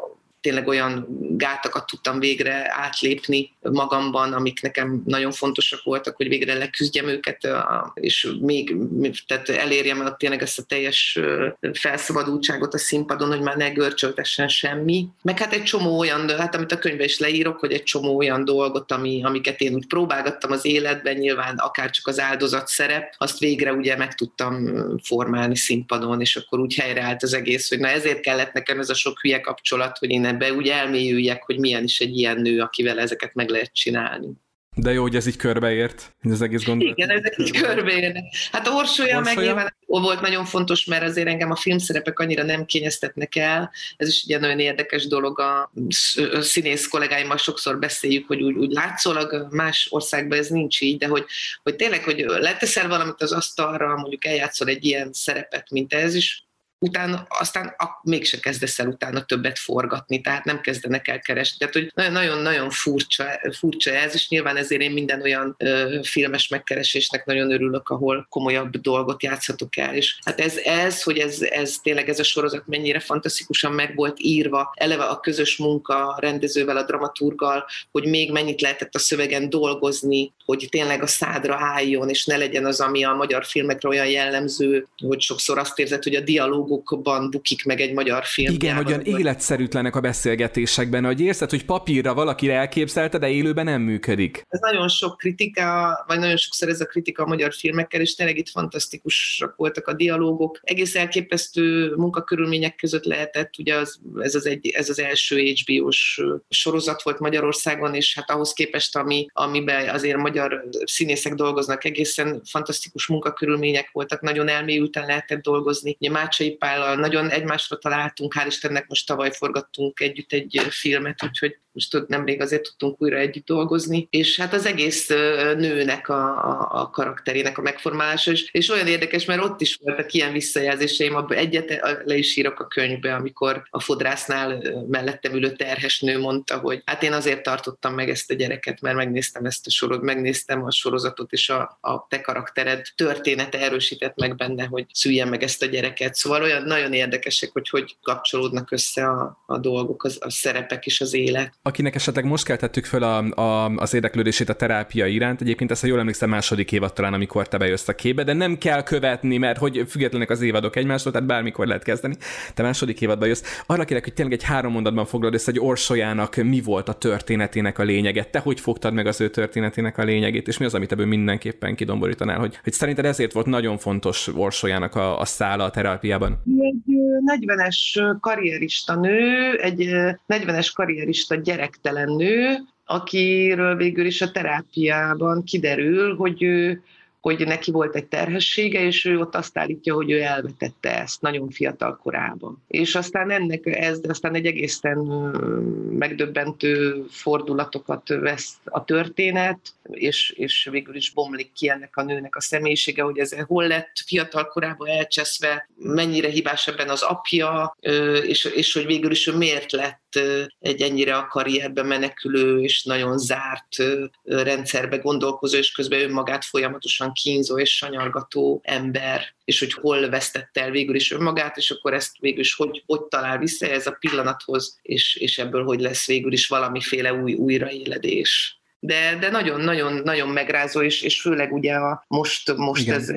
tényleg olyan gátakat tudtam végre átlépni magamban, amik nekem nagyon fontosak voltak, hogy végre leküzdjem őket, és még tehát elérjem el tényleg ezt a teljes felszabadultságot a színpadon, hogy már ne görcsöltessen semmi. Meg hát egy csomó olyan, hát amit a könyvben is leírok, hogy egy csomó olyan dolgot, ami, amiket én úgy próbálgattam az életben, nyilván akár csak az áldozat szerep, azt végre ugye meg tudtam formálni színpadon, és akkor úgy helyreállt az egész, hogy na ezért kellett nekem ez a sok hülye kapcsolat, hogy én ebbe úgy elmélyüljek, hogy milyen is egy ilyen nő, akivel ezeket meg lehet csinálni. De jó, hogy ez így körbeért, ez egész gondolat. Igen, ezek így körbeérnek. Hát Orsolya, meg nyilván volt nagyon fontos, mert azért engem a filmszerepek annyira nem kényeztetnek el. Ez is egy nagyon érdekes dolog. A színész kollégáimmal sokszor beszéljük, hogy úgy, úgy látszólag más országban ez nincs így, de hogy, hogy tényleg, hogy leteszel valamit az asztalra, mondjuk eljátszol egy ilyen szerepet, mint ez is, utána aztán a, mégse kezdesz el utána többet forgatni, tehát nem kezdenek el keresni. Tehát, hogy nagyon-nagyon furcsa, furcsa ez, és nyilván ezért én minden olyan ö, filmes megkeresésnek nagyon örülök, ahol komolyabb dolgot játszhatok el. És hát ez, ez hogy ez, ez tényleg ez a sorozat mennyire fantasztikusan meg volt írva, eleve a közös munka a rendezővel, a dramaturgal, hogy még mennyit lehetett a szövegen dolgozni, hogy tényleg a szádra álljon, és ne legyen az, ami a magyar filmekre olyan jellemző, hogy sokszor azt érzed, hogy a dialógokban bukik meg egy magyar film. Igen, olyan életszerűtlenek a beszélgetésekben, hogy érzed, hogy papírra valaki elképzelte, de élőben nem működik. Ez nagyon sok kritika, vagy nagyon sokszor ez a kritika a magyar filmekkel, és tényleg itt fantasztikusak voltak a dialógok. Egész elképesztő munkakörülmények között lehetett, ugye az, ez, az egy, ez az első HBO-s sorozat volt Magyarországon, és hát ahhoz képest, ami, amiben azért magyar színészek dolgoznak, egészen fantasztikus munkakörülmények voltak, nagyon elmélyülten lehetett dolgozni. Ugye Mácsai Pállal nagyon egymásra találtunk, hál' Istennek most tavaly forgattunk együtt egy filmet, úgyhogy most nemrég azért tudtunk újra együtt dolgozni, és hát az egész nőnek a, a, a karakterének a megformálása, és, és olyan érdekes, mert ott is voltak ilyen visszajelzéseim, abban egyet le is írok a könyvbe, amikor a fodrásznál mellettem ülő terhes nő mondta, hogy hát én azért tartottam meg ezt a gyereket, mert megnéztem ezt a sorot, megnéztem a sorozatot, és a, a te karaktered története erősített meg benne, hogy szüljen meg ezt a gyereket. Szóval olyan nagyon érdekesek, hogy hogy kapcsolódnak össze a, a dolgok, az, a szerepek és az élet akinek esetleg most keltettük föl a, a, az érdeklődését a terápia iránt, egyébként ezt a jól emlékszem második évad talán, amikor te bejössz a képbe, de nem kell követni, mert hogy függetlenek az évadok egymástól, tehát bármikor lehet kezdeni. Te második évadba jössz. Arra kérek, hogy tényleg egy három mondatban foglalod össze, hogy Orsolyának mi volt a történetének a lényege, te hogy fogtad meg az ő történetének a lényegét, és mi az, amit ebből mindenképpen kidomborítanál, hogy, hogy szerinted ezért volt nagyon fontos Orsolyának a, a szála a terápiában? Egy 40-es karrierista nő, egy 40-es karrierista gyerek gyerektelen nő, akiről végül is a terápiában kiderül, hogy ő hogy neki volt egy terhessége, és ő ott azt állítja, hogy ő elvetette ezt nagyon fiatal korában. És aztán ennek ez, aztán egy egészen megdöbbentő fordulatokat vesz a történet, és, és végül is bomlik ki ennek a nőnek a személyisége, hogy ez hol lett fiatal korában elcseszve, mennyire hibás ebben az apja, és, és hogy végül is ő miért lett egy ennyire a karrierbe menekülő és nagyon zárt rendszerbe gondolkozó, és közben önmagát folyamatosan kínzó és sanyargató ember, és hogy hol vesztette el végül is önmagát, és akkor ezt végül is hogy, hogy talál vissza ez a pillanathoz, és, és ebből hogy lesz végül is valamiféle új újraéledés. De, de nagyon, nagyon, nagyon megrázó, és, és főleg ugye a, most, most ez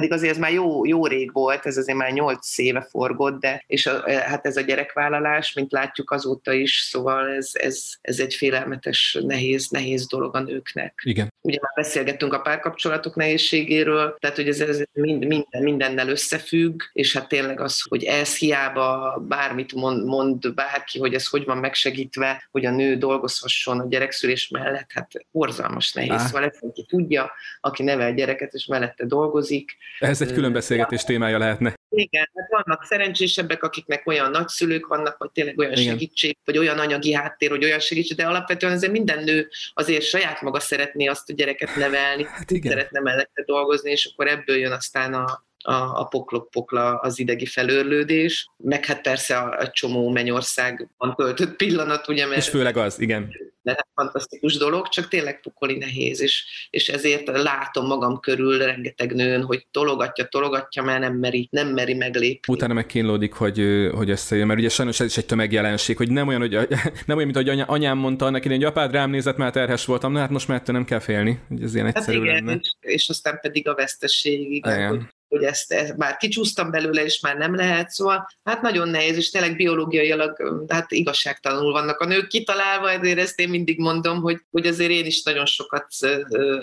pedig azért ez már jó, jó rég volt, ez azért már nyolc éve forgott, de és a, e, hát ez a gyerekvállalás, mint látjuk azóta is, szóval ez, ez, ez egy félelmetes, nehéz, nehéz dolog a nőknek. Igen. Ugye már beszélgettünk a párkapcsolatok nehézségéről, tehát hogy ez, ez mind, minden, mindennel összefügg, és hát tényleg az, hogy ez hiába bármit mond, mond bárki, hogy ez hogy van megsegítve, hogy a nő dolgozhasson a gyerekszülés mellett, hát borzalmas nehéz. Ah. Szóval ezt aki tudja, aki nevel gyereket és mellette dolgozik, ez egy külön beszélgetés témája lehetne. Igen, hát vannak szerencsésebbek, akiknek olyan nagyszülők vannak, vagy tényleg olyan Igen. segítség, vagy olyan anyagi háttér, hogy olyan segítség, de alapvetően azért minden nő azért saját maga szeretné azt a gyereket nevelni, hát igen. szeretne mellette dolgozni, és akkor ebből jön aztán a, a, a poklok-pokla az idegi felőrlődés, meg hát persze a, a csomó mennyországban töltött pillanat, ugye, mert... És főleg az, igen lehet fantasztikus dolog, csak tényleg pokoli nehéz, és, és ezért látom magam körül rengeteg nőn, hogy tologatja, tologatja, mert nem meri, nem meri meglépni. Utána megkínlódik, hogy, hogy összejön, mert ugye sajnos ez is egy tömegjelenség, hogy nem olyan, hogy, nem olyan, mint ahogy anyám mondta annak idején, hogy apád rám nézett, mert terhes voltam, na hát most már nem kell félni, hogy ez ilyen hát egyszerű hát igen, lenne. És, és aztán pedig a vesztesség, igen, igen. hogy hogy ezt, ezt már kicsúsztam belőle, és már nem lehet, szóval hát nagyon nehéz, és tényleg biológiailag hát igazságtalanul vannak a nők kitalálva, ezért ezt én mindig mondom, hogy, hogy azért én is nagyon sokat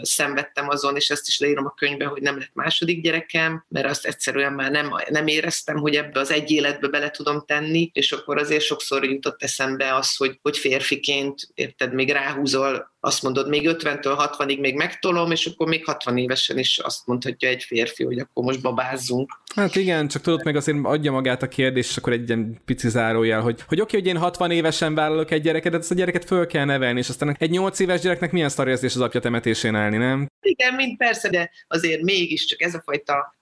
szenvedtem azon, és ezt is leírom a könyvbe, hogy nem lett második gyerekem, mert azt egyszerűen már nem, nem éreztem, hogy ebbe az egy életbe bele tudom tenni, és akkor azért sokszor jutott eszembe az, hogy, hogy férfiként, érted, még ráhúzol azt mondod, még 50-től 60-ig még megtolom, és akkor még 60 évesen is azt mondhatja egy férfi, hogy akkor most babázzunk. Hát igen, csak tudod, meg azért adja magát a kérdés, és akkor egy ilyen pici zárójel, hogy, hogy oké, hogy én 60 évesen vállalok egy gyereket, de ezt a gyereket föl kell nevelni, és aztán egy 8 éves gyereknek milyen szar az apja temetésén állni, nem? Igen, mind persze, de azért mégiscsak ez a fajta,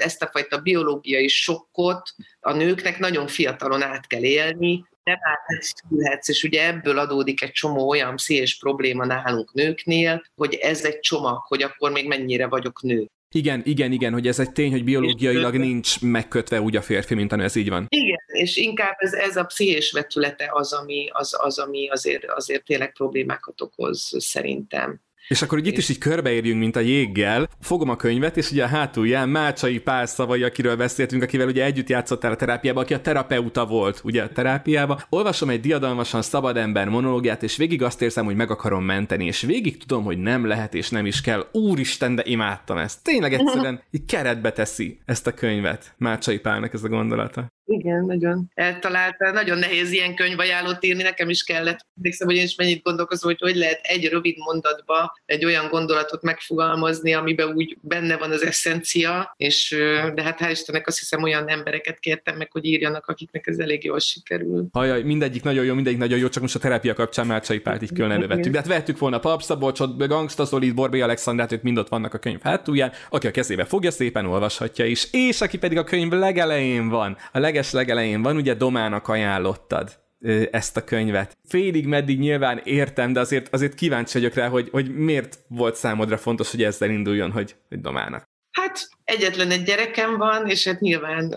ezt a fajta biológiai sokkot a nőknek nagyon fiatalon át kell élni, nem átesülhetsz, és ugye ebből adódik egy csomó olyan pszichés probléma nálunk nőknél, hogy ez egy csomag, hogy akkor még mennyire vagyok nő. Igen, igen, igen, hogy ez egy tény, hogy biológiailag nincs megkötve úgy a férfi, mint a nő, ez így van. Igen, és inkább ez, ez a pszichés vetülete az, ami, az, az, ami azért, azért tényleg problémákat okoz szerintem. És akkor így itt is így körbeérjünk, mint a jéggel. Fogom a könyvet, és ugye a hátulján Mácsai Pál szavai, akiről beszéltünk, akivel ugye együtt játszottál a terápiába, aki a terapeuta volt ugye a terápiába. Olvasom egy diadalmasan szabad ember monológiát, és végig azt érzem, hogy meg akarom menteni, és végig tudom, hogy nem lehet és nem is kell. Úristen, de imádtam ezt. Tényleg egyszerűen így keretbe teszi ezt a könyvet. Mácsai Pálnak ez a gondolata. Igen, nagyon eltalálta. Nagyon nehéz ilyen könyvajánlót írni, nekem is kellett. Emlékszem, hogy én is mennyit gondolkozom, hogy hogy lehet egy rövid mondatba egy olyan gondolatot megfogalmazni, amiben úgy benne van az eszencia, és de hát hál' Istennek azt hiszem olyan embereket kértem meg, hogy írjanak, akiknek ez elég jól sikerül. Hajaj, mindegyik nagyon jó, mindegyik nagyon jó, csak most a terápia kapcsán Márcsai Pált így külön elővettük. De hát vettük volna Pap Szabolcsot, Gangsta Zolid, Borbé Alexandrát, ők mind ott vannak a könyv hátulján, aki a kezébe fogja, szépen olvashatja is, és aki pedig a könyv legelején van, a leg leges legelején van, ugye Domának ajánlottad ezt a könyvet. Félig meddig nyilván értem, de azért, azért kíváncsi vagyok rá, hogy, hogy miért volt számodra fontos, hogy ezzel induljon, hogy, hogy Domának. Hát egyetlen egy gyerekem van, és hát nyilván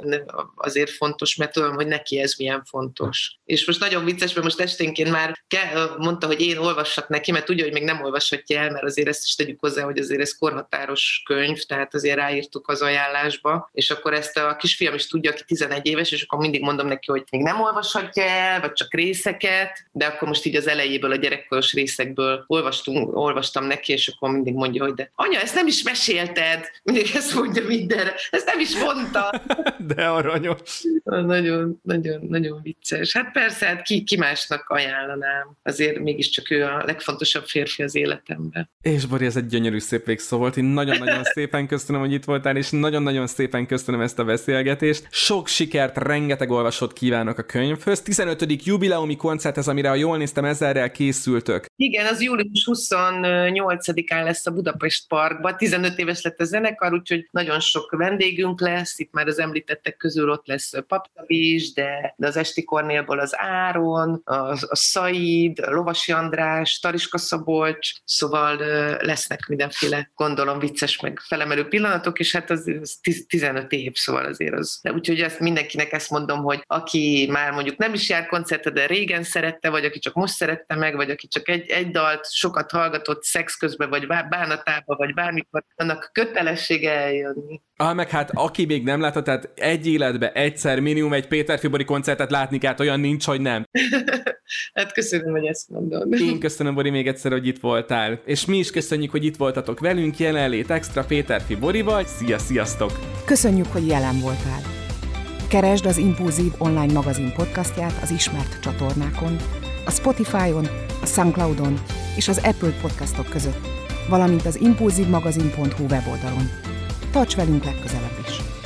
azért fontos, mert tudom, hogy neki ez milyen fontos. És most nagyon vicces, mert most esténként már kell, mondta, hogy én olvassak neki, mert tudja, hogy még nem olvashatja el, mert azért ezt is tegyük hozzá, hogy azért ez korhatáros könyv, tehát azért ráírtuk az ajánlásba, és akkor ezt a kisfiam is tudja, aki 11 éves, és akkor mindig mondom neki, hogy még nem olvashatja el, vagy csak részeket, de akkor most így az elejéből, a gyerekkoros részekből olvastunk, olvastam neki, és akkor mindig mondja, hogy de anya, ezt nem is mesélted, mindig ezt mondja, mindenre. Ezt nem is mondta. De aranyos. Nagyon, nagyon, nagyon vicces. Hát persze, hát ki, ki másnak ajánlanám. Azért mégiscsak ő a legfontosabb férfi az életemben. És Bori, ez egy gyönyörű szép végszó volt. Én nagyon-nagyon szépen köszönöm, hogy itt voltál, és nagyon-nagyon szépen köszönöm ezt a beszélgetést. Sok sikert, rengeteg olvasott kívánok a könyvhöz. 15. jubileumi koncert ez, amire, ha jól néztem, ezerrel készültök. Igen, az július 28-án lesz a Budapest Parkban. 15 éves lett a zenekar, úgyhogy nagyon sok vendégünk lesz, itt már az említettek közül ott lesz Paptavi is, de, de az Esti Kornélból az Áron, a, a Szaid, a Lovasi András, Tariska Szabolcs, szóval lesznek mindenféle, gondolom, vicces meg felemelő pillanatok, és hát az, az 15 év, szóval azért az. De úgyhogy ezt mindenkinek ezt mondom, hogy aki már mondjuk nem is jár koncertre, de régen szerette, vagy aki csak most szerette meg, vagy aki csak egy, egy dalt sokat hallgatott szex közben, vagy bánatába, vagy bármikor, annak kötelessége eljön jönni. Ah, meg hát aki még nem látta, tehát egy életbe egyszer minimum egy Péter Fibori koncertet látni kell, olyan nincs, hogy nem. hát köszönöm, hogy ezt mondod. Én köszönöm, Bori, még egyszer, hogy itt voltál. És mi is köszönjük, hogy itt voltatok velünk, jelenlét extra Péter Fibori vagy. Szia, sziasztok! Köszönjük, hogy jelen voltál. Keresd az Impulzív online magazin podcastját az ismert csatornákon, a Spotify-on, a Soundcloud-on és az Apple podcastok között, valamint az impulzívmagazin.hu weboldalon. Tarts velünk legközelebb is!